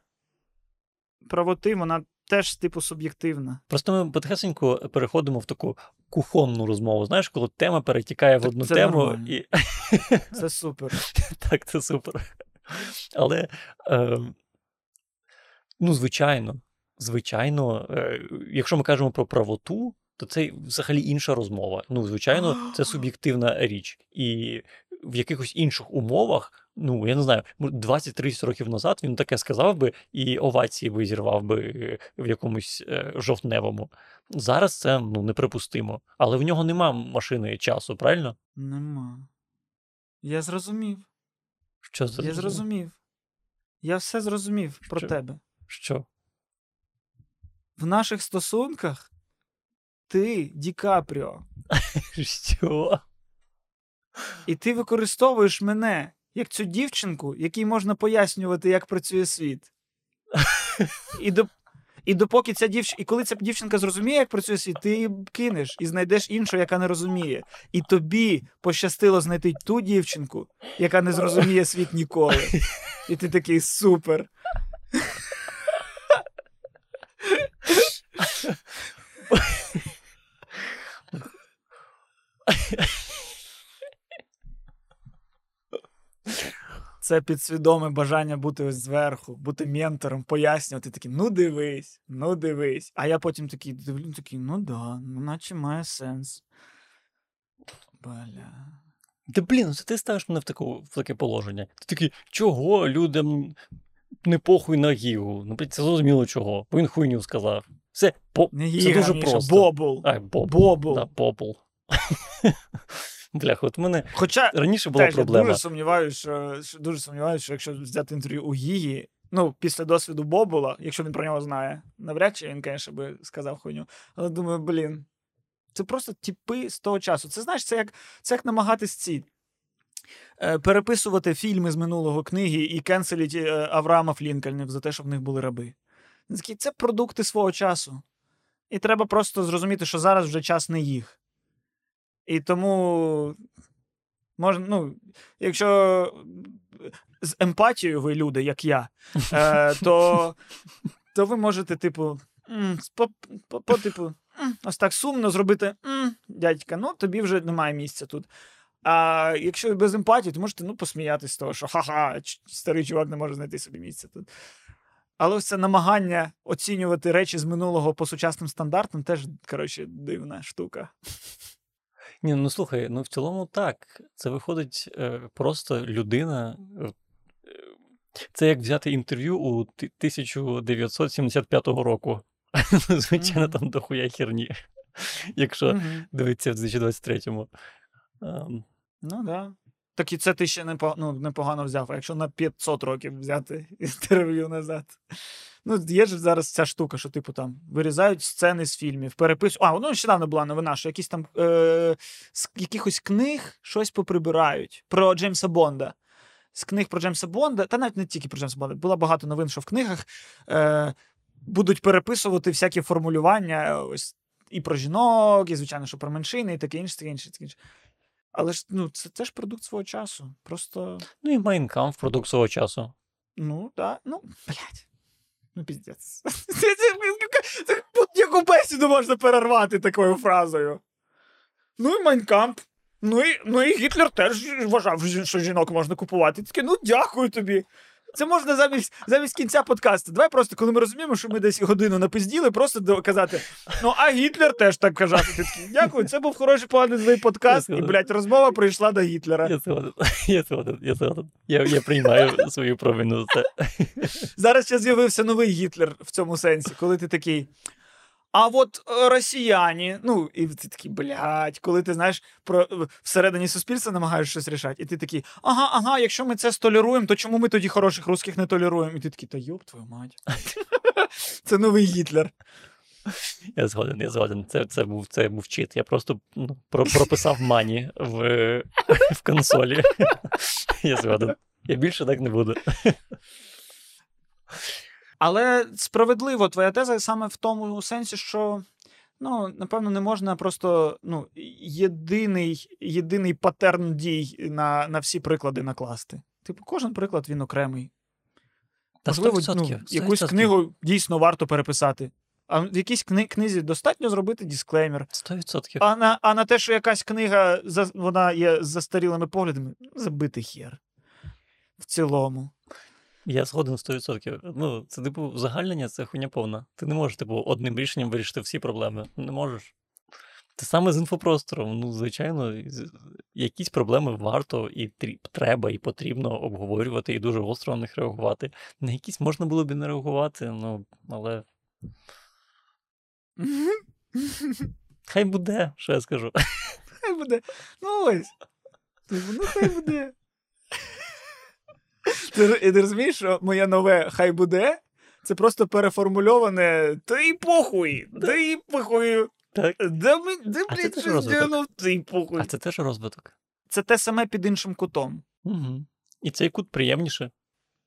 правоти, вона теж типу суб'єктивна. Просто ми потихесенько переходимо в таку кухонну розмову. Знаєш, коли тема перетікає в одну це тему, нормально. і Це супер. так, це супер. Але е, ну, звичайно, звичайно, е, якщо ми кажемо про правоту, то це взагалі інша розмова. Ну, звичайно, це суб'єктивна річ. І в якихось інших умовах, ну я не знаю, 20-30 років назад він таке сказав би, і овації би зірвав би е, в якомусь е, жовтневому. Зараз це ну неприпустимо. Але в нього нема машини часу, правильно? Нема. Я зрозумів. Що Я зрозумів? зрозумів. Я все зрозумів про тебе. Що? В наших стосунках ти Ді Капріо, Що? і ти використовуєш мене як цю дівчинку, якій можна пояснювати, як працює світ. І, до, і допоки ця дівчинка, і коли ця дівчинка зрозуміє, як працює світ, ти її кинеш і знайдеш іншу, яка не розуміє. І тобі пощастило знайти ту дівчинку, яка не зрозуміє світ ніколи. І ти такий супер. Це підсвідоме бажання бути ось зверху, бути ментором, пояснювати такі, ну дивись, ну дивись. А я потім такий дивлю, такий, ну да, ну наче має сенс. Бля. Та блін, ну це ти ставиш мене в, таку, в таке положення. Ти такий, чого людям не похуй на гігу? Ну, блін, це зрозуміло чого. Бо він хуйню сказав. Все, по... Не це дуже просто. Бобул. А, бобл. Бобул. Да, бобл. Бляха, от мене Хоча раніше була теж, я дуже сумніваюся, що, що дуже сумніваюся, що якщо взяти інтерв'ю у Гігі, ну, після досвіду Бобула, якщо він про нього знає, навряд чи він, звісно, би сказав хуйню. Але думаю, блін, це просто тіпи з того часу. Це знаєш, це як, це як намагатись ці. е, Переписувати фільми з минулого книги і кенселіть е, Авраама Флінкольнів за те, що в них були раби. Це продукти свого часу. І треба просто зрозуміти, що зараз вже час не їх. І тому можна, ну, якщо з емпатією ви люди, як я, е, то, то ви можете, типу, по, по, по, типу, ось так сумно зробити, дядька, ну тобі вже немає місця тут. А якщо без емпатії, то можете ну, посміятися з того, що ха-ха, старий чувак не може знайти собі місце тут. Але ось це намагання оцінювати речі з минулого по сучасним стандартам теж, коротше, дивна штука. Ні, ну слухай, ну в цілому так. Це виходить е, просто людина. Е, це як взяти інтерв'ю у 1975 року. Звичайно, там дохуя херні, якщо дивитися в 2023-му. Um. Ну так. Да. Так і це ти ще ну, непогано взяв. А якщо на 500 років взяти інтерв'ю назад. Ну, є ж зараз ця штука, що, типу, там вирізають сцени з фільмів, переписують. А, ну нещодавно була новина, що якісь там е- з якихось книг щось поприбирають про Джеймса Бонда. З книг про Джеймса Бонда, та навіть не тільки про Джеймса Бонда, було багато новин, що в книгах е- будуть переписувати всякі формулювання ось і про жінок, і, звичайно, що про меншини, і таке інше, таке інше, таке інше. Але ж ну, це теж продукт свого часу. Просто. Ну і Майнкамп продукт свого часу. Ну, так. Ну, блядь. Ну, піздець. Будь-яку бесіду можна перервати такою фразою. Ну і Майнкамп. Ну і ну і Гітлер теж вважав, що жінок можна купувати. Таке, ну дякую тобі. Це можна замість замість кінця подкасту. Давай просто, коли ми розуміємо, що ми десь годину напизділи, просто казати: ну, а Гітлер теж так казати. Дякую, це був хороший поганий злий подкаст, і, блядь, розмова прийшла до Гітлера. Я згоден, я згоден, я згоден. Я, я приймаю свою провину за це. Зараз ще з'явився новий Гітлер в цьому сенсі, коли ти такий. А от е, росіяни, ну, і ти такий, блядь, коли ти знаєш, про всередині суспільства намагаєш щось рішати, і ти такий, ага, ага, якщо ми це століруємо, то чому ми тоді хороших русських не толіруємо? І ти такий, та йоп, твою мать. Це новий Гітлер. Я згоден, я згоден. Це це, був це був чит. Я просто ну, про, прописав мані в в консолі. Я згоден. Я більше так не буду. Але справедливо твоя теза саме в тому сенсі, що ну, напевно, не можна просто ну, єдиний єдиний патерн дій на на всі приклади накласти. Типу, кожен приклад він окремий. Та Можливо, 100%, 100%. ну, якусь книгу дійсно варто переписати. А в якійсь кни- книзі достатньо зробити дисклеймер. 100%. А на а на те, що якась книга вона є з застарілими поглядами, забити хер. В цілому. Я згоден 100%. Ну, це типу загальнення, це хуйня повна. Ти не можеш, типу, одним рішенням вирішити всі проблеми. Не можеш. Те саме з інфопростором. Ну, звичайно, якісь проблеми варто і треба, і потрібно обговорювати, і дуже гостро на них реагувати. На якісь можна було б і не реагувати, ну, але. Хай буде, що я скажу. Хай буде. Ну ось. Ну, хай буде. Ти, ти розумієш, що моє нове хай буде? Це просто переформульоване та й похуй, та й похуй. Так. Да, ми, да, блядь, щось діло, та й похуй. А це теж розвиток. Це те саме під іншим кутом. Угу. І цей кут приємніше. Так,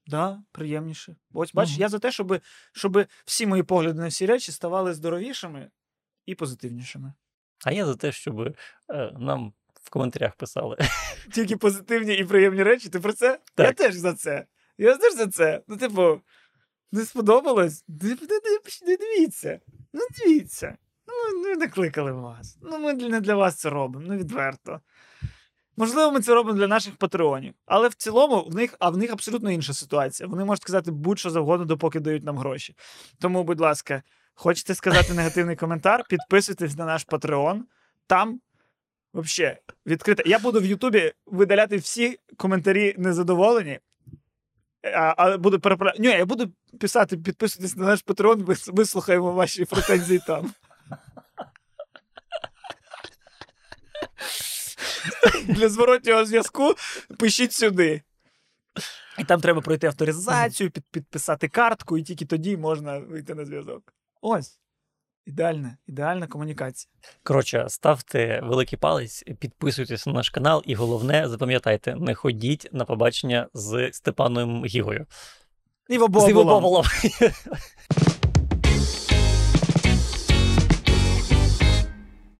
да, приємніше. Ось бачиш, угу. я за те, щоб, щоб всі мої погляди на всі речі ставали здоровішими і позитивнішими. А я за те, щоб е, нам в коментарях писали. Тільки позитивні і приємні речі. Ти про це? Так. Я теж за це. Я теж за це. Ну, типу, не сподобалось? Не дивіться. Ну, дивіться. Ну, ми не кликали вас. Ну, ми не для вас це робимо, ну відверто. Можливо, ми це робимо для наших патреонів. Але в цілому в них, а в них абсолютно інша ситуація. Вони можуть сказати будь-що завгодно, допоки дають нам гроші. Тому, будь ласка, хочете сказати негативний коментар? Підписуйтесь на наш Патреон. Там Вообще, відкрите. Я буду в Ютубі видаляти всі коментарі незадоволені. А а буду переправляти. Ні, я буду писати, підписуйтесь на наш патрон, вислухаємо ваші претензії там. Для зворотнього зв'язку пишіть сюди. І там треба пройти авторизацію, під, підписати картку, і тільки тоді можна вийти на зв'язок. Ось. Ідеальна, ідеальна комунікація. Коротше, ставте великий палець, підписуйтесь на наш канал, і головне, запам'ятайте, не ходіть на побачення з Степаном Гігою. І в